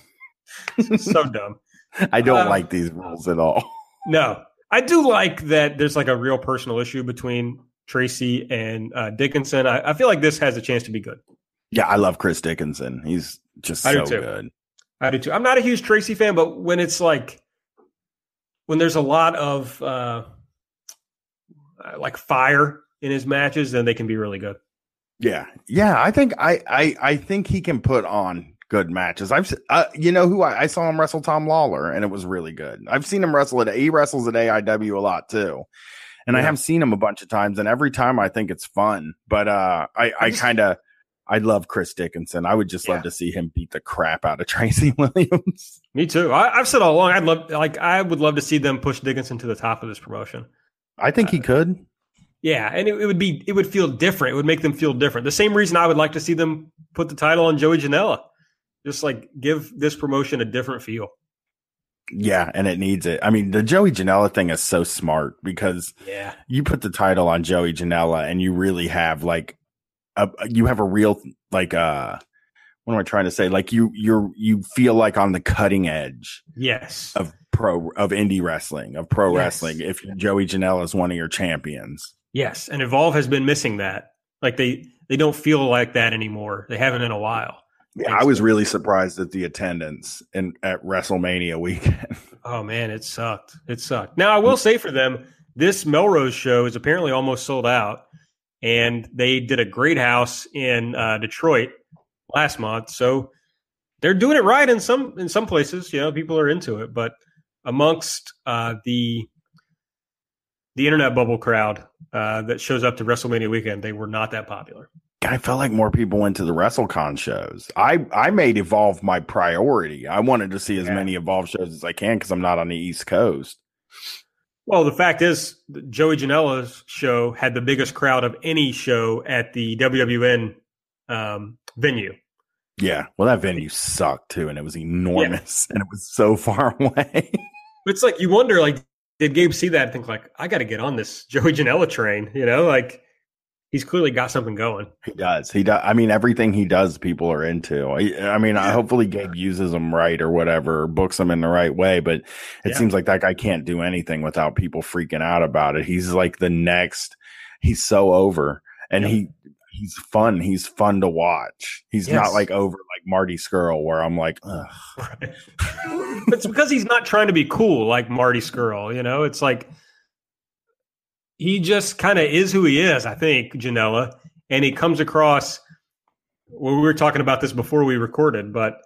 S1: so dumb. *laughs*
S2: I don't
S1: Um,
S2: like these rules at all. *laughs*
S1: No, I do like that there's like a real personal issue between Tracy and uh, Dickinson. I, I feel like this has a chance to be good.
S2: Yeah, I love Chris Dickinson. He's just
S1: I
S2: so
S1: too.
S2: good.
S1: I do too. I'm not a huge Tracy fan, but when it's like when there's a lot of uh, like fire in his matches, then they can be really good.
S2: Yeah, yeah. I think I I I think he can put on good matches. I've uh, you know who I, I saw him wrestle Tom Lawlor, and it was really good. I've seen him wrestle at he wrestles at AIW a lot too, and I have seen him a bunch of times, and every time I think it's fun. But uh, I
S1: I
S2: kind of. I love Chris Dickinson. I would just
S1: Yeah.
S2: love to see him beat the crap out of *laughs* Tracy Williams.
S1: Me too. I, I've said all along. I'd love like I would love to see them push Dickinson to the top of this promotion.
S2: I think he could.
S1: Yeah, and it, it would be it would feel different. It would make them feel different. The same reason I would like to see them put the title on Joey Janela. Just like give this promotion a different feel.
S2: Yeah, and it needs it. I mean, the Joey Janela thing is so smart because
S1: Yeah.
S2: you put the title on Joey Janela and you really have like a you have a real like uh what am I trying to say? Like you you're you feel like on the cutting edge
S1: Yes.
S2: of pro of indie wrestling, of pro
S1: Yes.
S2: wrestling if Joey Janela is one of your champions.
S1: Yes. And Evolve has been missing that. Like they they don't feel like that anymore. They haven't in a while.
S2: Yeah, I was really surprised at the attendance in at WrestleMania weekend. *laughs*
S1: Oh man, it sucked. It sucked. Now I will say for them, this Melrose show is apparently almost sold out, and they did a great house in uh, Detroit last month. So they're doing it right in some in some places. You know, people are into it, but amongst uh, the the internet bubble crowd uh, that shows up to WrestleMania weekend, they were not that popular.
S2: I felt like more people went to the WrestleCon shows. I I made Evolve my priority. I wanted to see as
S1: Yeah.
S2: many Evolve shows as I can because I'm not on the East Coast.
S1: Well, the fact is, Joey Janela's show had the biggest crowd of any show at the WWN um, venue.
S2: Yeah, well, that venue sucked too, and it was enormous, and it was so far *laughs* away.
S1: It's like you wonder, like, did Gabe see that and think, like, I got to get on this Joey Janela train? You know, like he's clearly got something going.
S2: he does. He does. I mean, everything he does, people are into. I, I mean, I, hopefully Gabe uses them right or whatever, or books them in the right way. But it
S1: Yeah.
S2: seems like that guy can't do anything without people freaking out about it. He's like the next. He's so over, and he he's fun. He's fun to watch. He's
S1: Yes.
S2: not like over like Marty Scurll, where I'm like, Ugh.
S1: it's because he's not trying to be cool like Marty Scurll. You know, it's like he just kind of is who he is. I think Janela, and he comes across. Well, we were talking about this before we recorded, but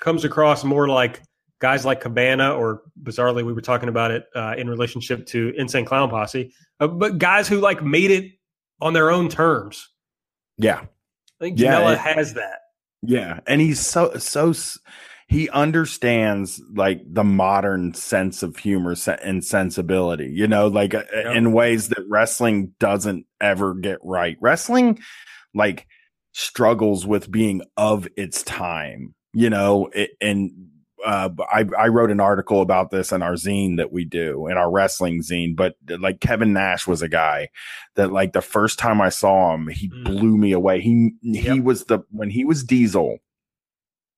S1: comes across more like guys like Cabana, or bizarrely, we were talking about it uh, in relationship to Insane Clown Posse, uh, but guys who like made it on their own terms.
S2: Yeah,
S1: I think
S2: Yeah,
S1: Janela has that.
S2: Yeah, and he's so so he understands like the modern sense of humor and sensibility, you know, like uh,
S1: Yeah.
S2: in ways that wrestling doesn't ever get right. Wrestling like struggles with being of its time, you know, it, and uh, I, I wrote an article about this in our zine that we do in our wrestling zine, but like Kevin Nash was a guy that like the first time I saw him, he
S1: Mm.
S2: blew me away. He, he
S1: Yep.
S2: was the, when he was Diesel,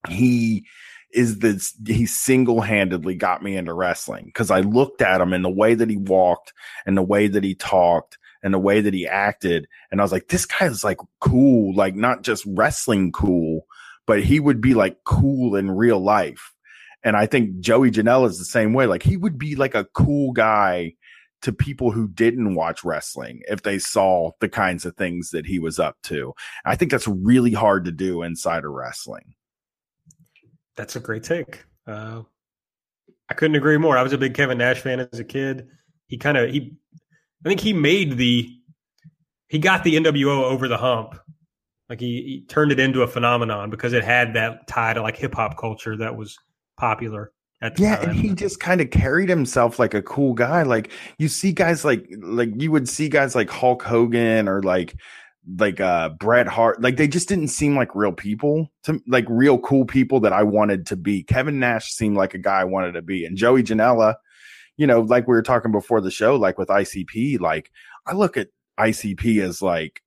S2: he is the, he single handedly got me into wrestling because I looked at him and the way that he walked and the way that he talked and the way that he acted. And I was like, this guy is like cool, like not just wrestling cool, but he would be like cool in real life. And I think Joey Janela is the same way. Like he would be like a cool guy to people who didn't watch wrestling if they saw the kinds of things that he was up to. I think that's really hard to do inside of wrestling.
S1: That's a great take. Uh, I couldn't agree more. I was a big Kevin Nash fan as a kid. He kind of he, I think he made the, he got the NWO over the hump. Like he, he turned it into a phenomenon because it had that tie to like hip hop culture that was popular
S2: yeah,
S1: time.
S2: Yeah, and he just kind of carried himself like a cool guy. Like you see guys like like you would see guys like Hulk Hogan or like like uh Bret Hart. Like they just didn't seem like real people to like real cool people that I wanted to be. Kevin Nash seemed like a guy I wanted to be, and Joey Janela, you know, like we were talking before the show, like with ICP, like I look at ICP as like,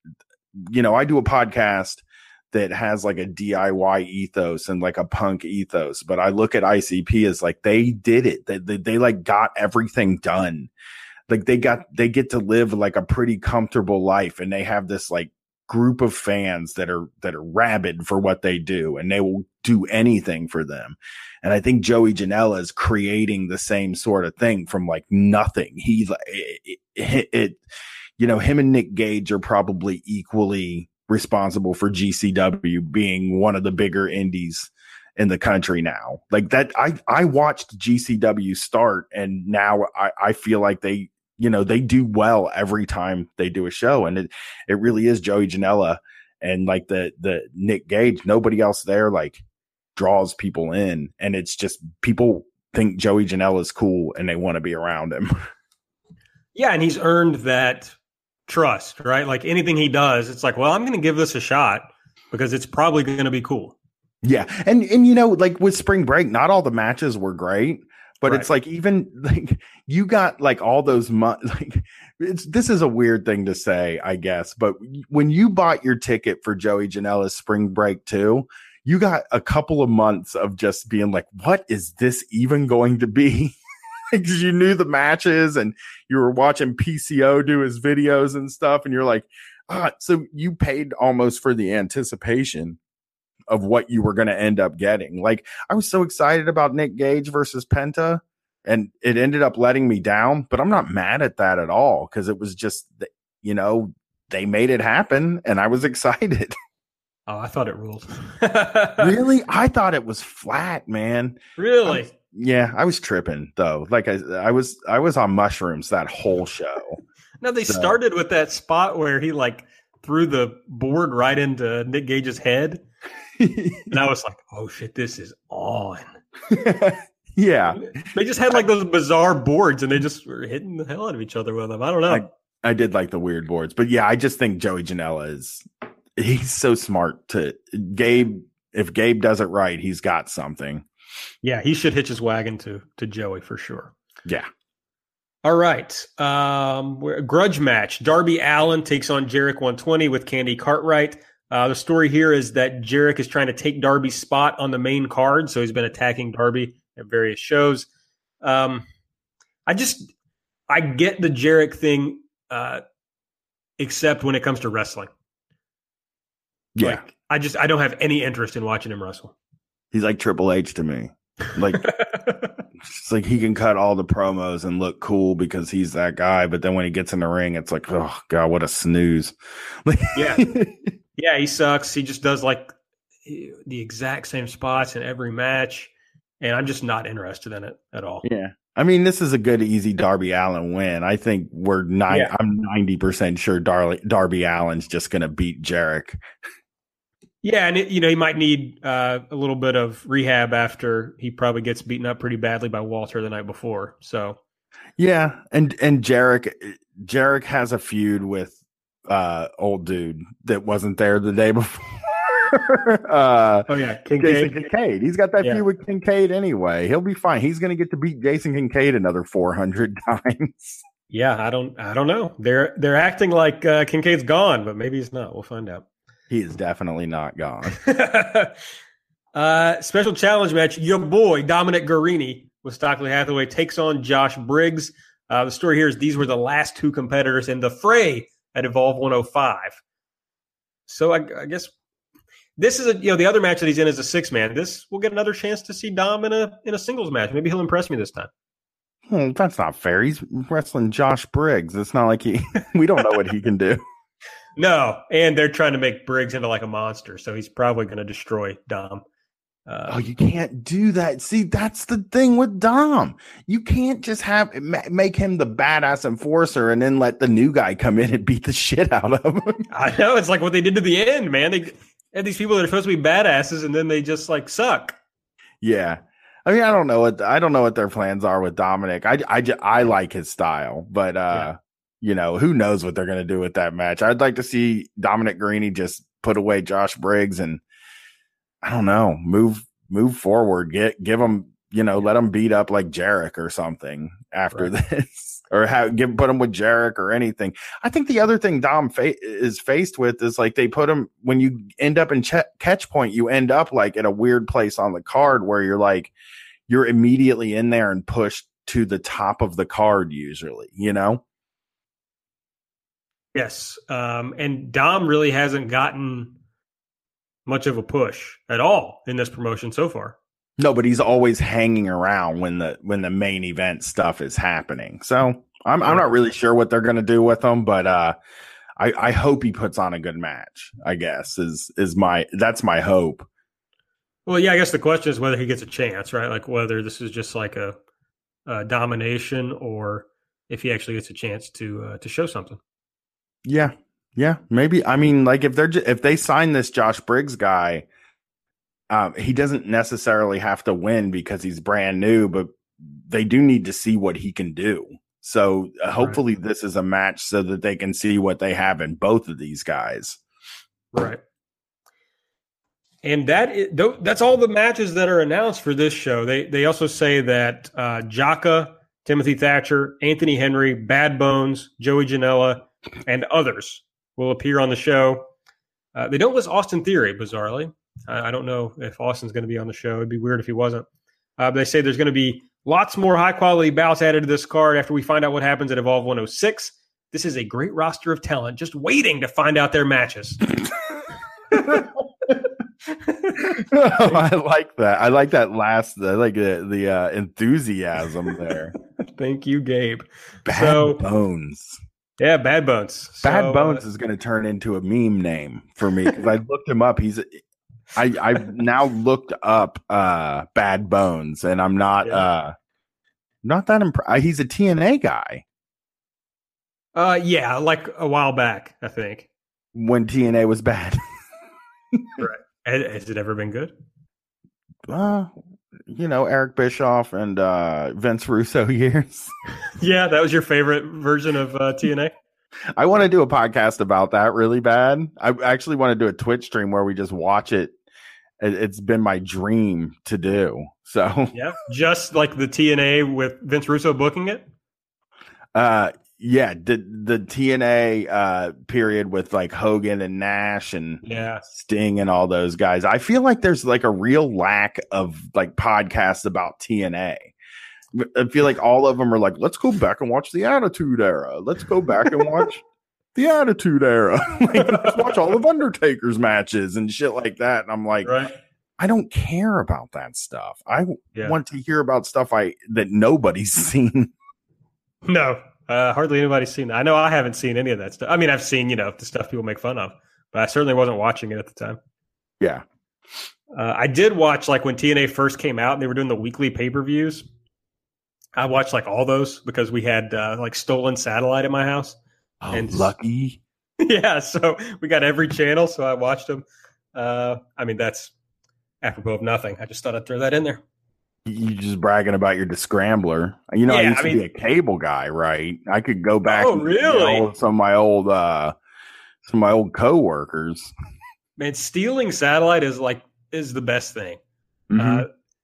S2: you know, I do a podcast that has like a DIY ethos and like a punk ethos. But I look at ICP as like they did it. They, they, they like got everything done. Like they got, they get to live like a pretty comfortable life and they have this like group of fans that are, that are rabid for what they do and they will do anything for them. And I think Joey Janela is creating the same sort of thing from like nothing. He, it, it, it you know, him and Nick Gage are probably equally responsible for GCW being one of the bigger indies in the country now. Like that, I, I watched GCW start and now I, I feel like they, you know, they do well every time they do a show. And it, it really is Joey Janela and like the, the Nick Gage, nobody else there like draws people in. And it's just people think Joey Janela is cool and they want to be around him. *laughs*
S1: Yeah. And he's earned that trust, right? Like anything he does, it's like, well, I'm going to give this a shot because it's probably going to be cool.
S2: Yeah. And, and, you know, like with spring break, not all the matches were great, but right. it's like, even *laughs* like you got like all those months, *laughs* like it's, this is a weird thing to say, I guess, but when you bought your ticket for Joey Janela's spring break too, you got a couple of months of just being like, what is this even going to be? *laughs* because you knew the matches and you were watching PCO do his videos and stuff, and you're like, ah, so you paid almost for the anticipation of what you were going to end up getting. Like I was so excited about Nick Gage versus Penta, and it ended up letting me down, but I'm not mad at that at all because it was just, you know, they made it happen, and I was *laughs* excited.
S1: Oh, I thought it ruled. *laughs*
S2: really? I thought it was flat, man.
S1: Really?
S2: Yeah, I was tripping though. Like I, I was, I was on mushrooms that whole show.
S1: no, they so. started with that spot where he like threw the board right into Nick Gage's head, and I was like, "Oh shit, this is on." *laughs*
S2: yeah,
S1: they just had like those bizarre boards, and they just were hitting the hell out of each other with them. I don't know.
S2: I, I did like the weird boards, but yeah, I just think Joey Janela is he's so smart to Gabe. If Gabe does it right, he's got something.
S1: Yeah, he should hitch his wagon to to Joey for sure.
S2: Yeah.
S1: All right. Um, grudge match. Darby Allin takes on Jarek 120 with Candy Cartwright. Uh, the story here is that Jarek is trying to take Darby's spot on the main card, so he's been attacking Darby at various shows. Um, I just I get the Jarek thing, uh, except when it comes to wrestling.
S2: Yeah,
S1: like, I just I don't have any interest in watching him wrestle.
S2: He's like Triple H to me. Like *laughs* it's like he can cut all the promos and look cool because he's that guy, but then when he gets in the ring, it's like, oh god, what a snooze.
S1: yeah, *laughs* yeah, he sucks. He just does like the exact same spots in every match, and I'm just not interested in it at all.
S2: Yeah. I mean, this is a good, easy Darby Allin win. I think we're nine. Yeah. I'm ninety percent sure Darby, Darby Allin's just going to beat Jarek.
S1: Yeah, and it, you know he might need uh, a little bit of rehab after he probably gets beaten up pretty badly by Walter the night before. So,
S2: yeah, and and Jarek Jarek has a feud with uh old dude that wasn't there the day before. *laughs*
S1: uh, oh yeah,
S2: Kincaid. Jason Kincaid. He's got that yeah. feud with Kincaid anyway. He'll be fine. He's going to get to beat Jason Kincaid another four hundred *laughs* times.
S1: Yeah, I don't, I don't know. They're they're acting like uh, Kincaid's gone, but maybe he's not. We'll find out.
S2: He is definitely not gone. *laughs*
S1: uh, special challenge match. Your boy Dominic Garrini with Stokely Hathaway takes on Josh Briggs. Uh, the story here is these were the last two competitors in the fray at Evolve 105. So I, I guess this is a you know the other match that he's in is a six man. This will get another chance to see Dom in a in a singles match. Maybe he'll impress me this time.
S2: Hmm, that's not fair. He's wrestling Josh Briggs. It's not like he. *laughs* we don't know what he can do.
S1: No, and they're trying to make Briggs into like a monster, so he's probably going to destroy Dom.
S2: Uh, oh, you can't do that. See, that's the thing with Dom. You can't just have make him the badass enforcer and then let the new guy come in and beat the shit out of him. *laughs*
S1: I know it's like what they did to the end, man. They had these people that are supposed to be badasses and then they just like suck.
S2: Yeah. I mean, I don't know what I don't know what their plans are with Dominic. I I, I like his style, but uh, yeah. You know, who knows what they're going to do with that match. I'd like to see Dominic Garrini just put away Josh Briggs and I don't know, move move forward, get give them, you know, let them beat up like Jarek or something after right. this, *laughs* or have give put them with Jarek or anything. I think the other thing Dom fa- is faced with is like they put him when you end up in ch- catch point, you end up like at a weird place on the card where you're like you're immediately in there and pushed to the top of the card usually, you know.
S1: Yes, um, and Dom really hasn't gotten much of a push at all in this promotion so far.
S2: No, but he's always hanging around when the when the main event stuff is happening. So I'm I'm not really sure what they're gonna do with him, but uh, I I hope he puts on a good match. I guess is is my that's my hope.
S1: Well, yeah, I guess the question is whether he gets a chance, right? Like whether this is just like a, a domination or if he actually gets a chance to uh, to show something.
S2: Yeah, yeah, maybe. I mean, like if they're if they sign this Josh Briggs guy, um, he doesn't necessarily have to win because he's brand new, but they do need to see what he can do. So uh, hopefully, right. this is a match so that they can see what they have in both of these guys.
S1: Right. And that is, that's all the matches that are announced for this show. They they also say that uh, Jaka, Timothy Thatcher, Anthony Henry, Bad Bones, Joey Janela, and others will appear on the show. Uh, they don't list Austin Theory, bizarrely. I, I don't know if Austin's going to be on the show. It'd be weird if he wasn't. Uh, they say there's going to be lots more high quality bouts added to this card after we find out what happens at Evolve 106. This is a great roster of talent just waiting to find out their matches. *laughs* *laughs*
S2: oh, I like that. I like that last. I like the the uh, enthusiasm there. *laughs*
S1: Thank you, Gabe.
S2: Bad so, bones.
S1: Yeah, Bad Bones.
S2: Bad so, Bones uh, is going to turn into a meme name for me because I looked him up. He's I I've now looked up uh Bad Bones and I'm not yeah. uh not that impressed. Uh, he's a TNA guy.
S1: Uh yeah, like a while back, I think.
S2: When TNA was bad. *laughs*
S1: right. Has it ever been good?
S2: Uh you know, Eric Bischoff and uh, Vince Russo *laughs* years.
S1: yeah, that was your favorite version of uh, TNA.
S2: I want to do a podcast about that really bad. I actually want to do a Twitch stream where we just watch it. It's been my dream to do. So
S1: yeah, just like the TNA with Vince Russo booking it.
S2: Uh, yeah, the the TNA uh period with like Hogan and Nash and
S1: yeah.
S2: Sting and all those guys. I feel like there's like a real lack of like podcasts about TNA. I feel like all of them are like, let's go back and watch the Attitude Era. Let's go back and watch *laughs* the Attitude Era. *laughs* like, let's watch all of Undertaker's matches and shit like that. And I'm like,
S1: right.
S2: I don't care about that stuff. I yeah. want to hear about stuff I that nobody's *laughs* seen.
S1: No, uh, hardly anybody's seen that. I know I haven't seen any of that stuff. I mean, I've seen, you know, the stuff people make fun of, but I certainly wasn't watching it at the time.
S2: Yeah.
S1: Uh, I did watch like when TNA first came out and they were doing the weekly pay per views. I watched like all those because we had uh, like stolen satellite at my house.
S2: Oh, and lucky. *laughs*
S1: Yeah, so we got every channel, so I watched them. Uh, I mean, that's apropos of nothing. I just thought I'd throw that in there
S2: you just bragging about your scrambler. You know, yeah, I used I mean, to be a cable guy, right? I could go back.
S1: Oh, really?
S2: You some of my old, uh, some of my old coworkers.
S1: Man, stealing satellite is like is the best thing. Mm-hmm. Uh,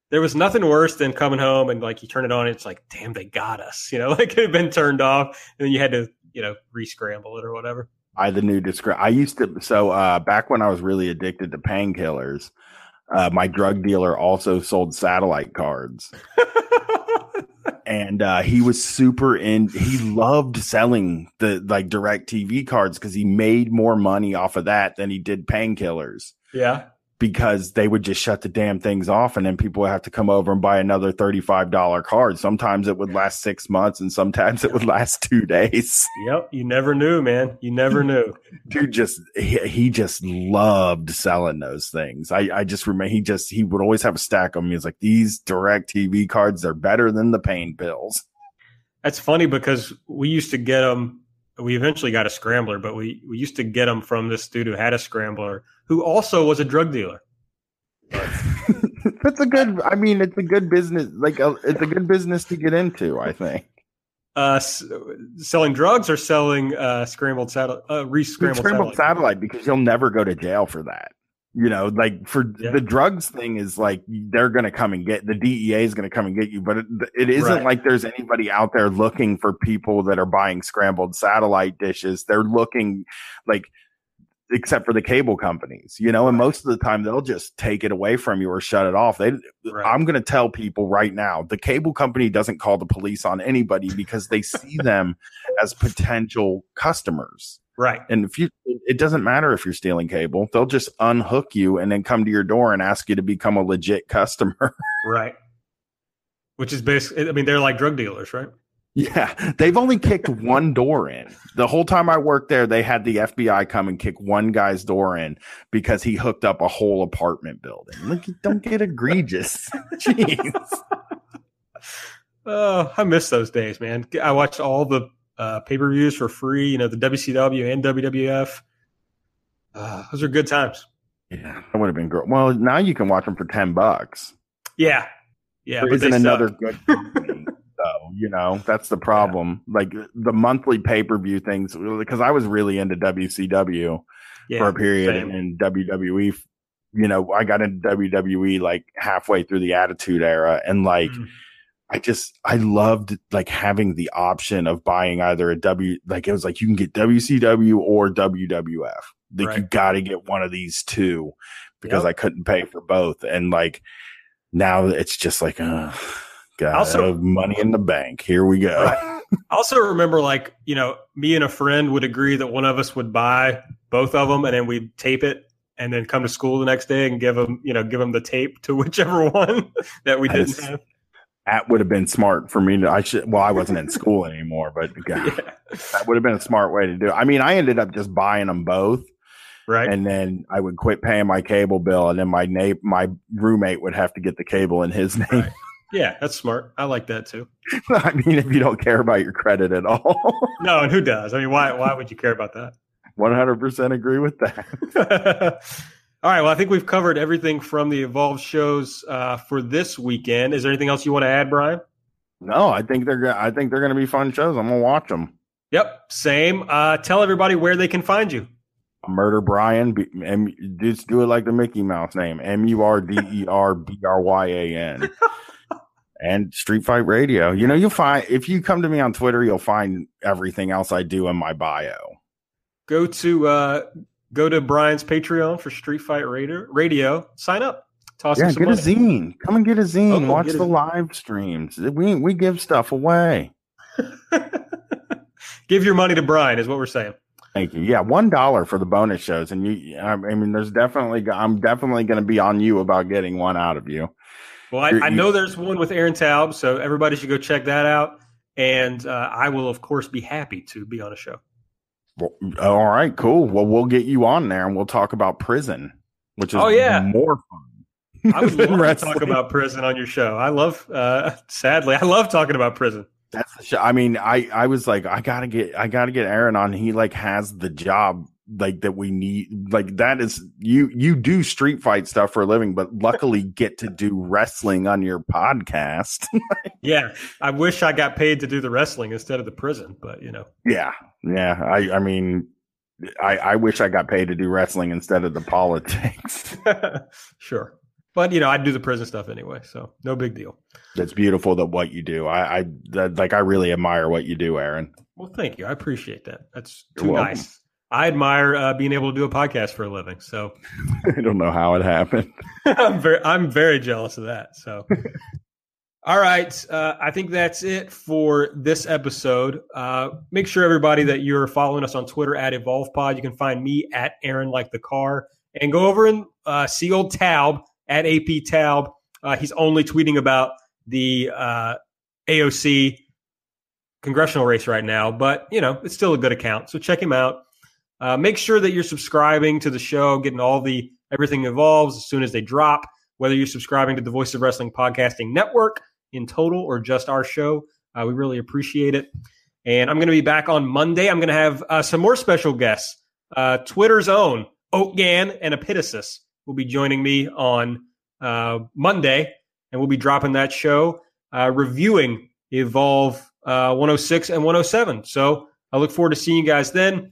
S1: there was nothing worse than coming home and like you turn it on, it's like, damn, they got us. *laughs* You know, like it had been turned off, and then you had to, you know, re-scramble it or whatever.
S2: I the new describe. I used to so uh, back when I was really addicted to painkillers. Uh, my drug dealer also sold satellite cards. *laughs* and uh, he was super in he loved selling the like direct tv cards because he made more money off of that than he did painkillers
S1: yeah
S2: because they would just shut the damn things off and then people would have to come over and buy another $35 card. Sometimes it would last six months and sometimes it would last two days.
S1: Yep. You never knew, man. You never knew. *laughs*
S2: Dude just, he, he, just loved selling those things. I, I just remember he just, he would always have a stack of them. He was like, these DirecTV cards, they're better than the pain pills.
S1: That's funny because we used to get them. We eventually got a scrambler, but we, we used to get them from this dude who had a scrambler who also was a drug dealer.
S2: That's a good. I mean, it's a good business. Like a, uh, it's a good business to get into. I think.
S1: Uh, s- selling drugs or selling uh, scrambled satellite, uh, re-scrambled
S2: scrambled satellite. satellite because you'll never go to jail for that. You know, like for yeah. the drugs thing is like they're going to come and get the DEA is going to come and get you, but it, it isn't right. like there's anybody out there looking for people that are buying scrambled satellite dishes. They're looking like except for the cable companies, you know, and most of the time they'll just take it away from you or shut it off. They, right. I'm going to tell people right now, the cable company doesn't call the police on anybody because they see them as potential customers.
S1: Right.
S2: And if you, it doesn't matter if you're stealing cable, they'll just unhook you and then come to your door and ask you to become a legit *laughs* customer.
S1: right. Which is basically, I mean, they're like drug dealers, right?
S2: Yeah, they've only kicked one door in. The whole time I worked there, they had the FBI come and kick one guy's door in because he hooked up a whole apartment building. Look, don't get egregious. *laughs* Jeez. *laughs*
S1: Oh, I miss those days, man. I watched all the uh, pay per views for free. You know, the WCW and WWF. Uh, those are good times.
S2: Yeah, that would have been great. Well, now you can watch them for ten bucks.
S1: Yeah, yeah.
S2: There isn't another good company, *laughs* though. You know, that's the problem. Yeah. Like the monthly pay per view things, because I was really into WCW yeah, for a period same. and WWE. You know, I got into WWE like halfway through the Attitude Era, and like. Mm. I just I loved like having the option of buying either a W like it was like you can get WCW or WWF. Like right. you got to get one of these two because yep. I couldn't pay for both. And like now it's just like uh Got also money in the bank. Here we go.
S1: I also remember, like you know, me and a friend would agree that one of us would buy both of them, and then we'd tape it, and then come to school the next day and give them, you know, give them the tape to *laughs* whichever one that we didn't have.
S2: That would have been smart for me. To, I should. Well, I wasn't in school anymore, but *laughs* God, yeah. that would have been a smart way to do. it. I mean, I ended up just buying them both.
S1: Right.
S2: And then I would quit paying my cable bill, and then my na- my roommate would have to get the cable in his name. Right.
S1: Yeah, that's smart. I like that too. *laughs*
S2: I mean, if you don't care about your credit at all. *laughs*
S1: no, and who does? I mean, why why would you care about that?
S2: 100% agree with that.
S1: All right. Well, I think we've covered everything from the Evolve shows uh, for this weekend. Is there anything else you want to add, Brian?
S2: No, I think they're I think they're going to be fun shows. I'm going to watch them.
S1: Yep, same. Uh, tell everybody where they can find you.
S2: Murder Brian. And just do it like the Mickey Mouse name. M U R D E R B R Y A N *laughs* and Street Fight Radio. You know, you'll find if you come to me on Twitter, you'll find everything else I do in my bio.
S1: Go to uh go to Brian's Patreon for Street Fight Radio. Radio. Sign up.
S2: Toss yeah, get money. a zine. Come and get a zine. Oh, Watch the live streams. We we give stuff away. *laughs*
S1: give your money to Brian is what we're saying.
S2: Thank you. Yeah, one dollar for the bonus shows, and you. I mean, there's definitely. I'm definitely going to be on you about getting one out of you.
S1: Well, I, I, know there's one with Aaron Taub, so everybody should go check that out. And uh, I will, of course, be happy to be on a show.
S2: Well, all right, cool. Well, we'll get you on there and we'll talk about prison, which is
S1: oh, yeah.
S2: more
S1: fun. *laughs* I would love to *laughs* talk about prison on your show. I love, uh, sadly, I love talking about prison.
S2: That's the show. I mean, I I was like, I gotta get, I gotta get Aaron on. He like has the job like that we need like that is you you do street fight stuff for a living but luckily get to do wrestling on your podcast. *laughs*
S1: Yeah. I wish i got paid to do the wrestling instead of the prison but you know.
S2: Yeah. Yeah. I i mean i i wish i got paid to do wrestling instead of the politics. *laughs*
S1: Sure. But you know i do the prison stuff anyway so no big deal.
S2: That's beautiful that what you do. I i that, like i really admire what you do aaron.
S1: Well thank you. I appreciate that. That's too nice I admire uh, being able to do a podcast for a living. So *laughs*
S2: I don't know how it happened. *laughs*
S1: I'm very, I'm very jealous of that. So, *laughs* all right, uh, I think that's it for this episode. Uh, make sure everybody that you're following us on Twitter at EvolvePod. You can find me at Aaron like the car, and go over and uh, see old Taub at AP Taub. Uh, he's only tweeting about the uh, AOC congressional race right now, but you know it's still a good account. So check him out. Uh, make sure that you're subscribing to the show, getting all the everything evolves as soon as they drop. Whether you're subscribing to the Voice of Wrestling podcasting network in total or just our show, uh, we really appreciate it. And I'm going to be back on Monday. I'm going to have uh, some more special guests. Uh, Twitter's own Oatgan and Epitasis will be joining me on uh, Monday, and we'll be dropping that show uh, reviewing Evolve uh, 106 and 107. So I look forward to seeing you guys then.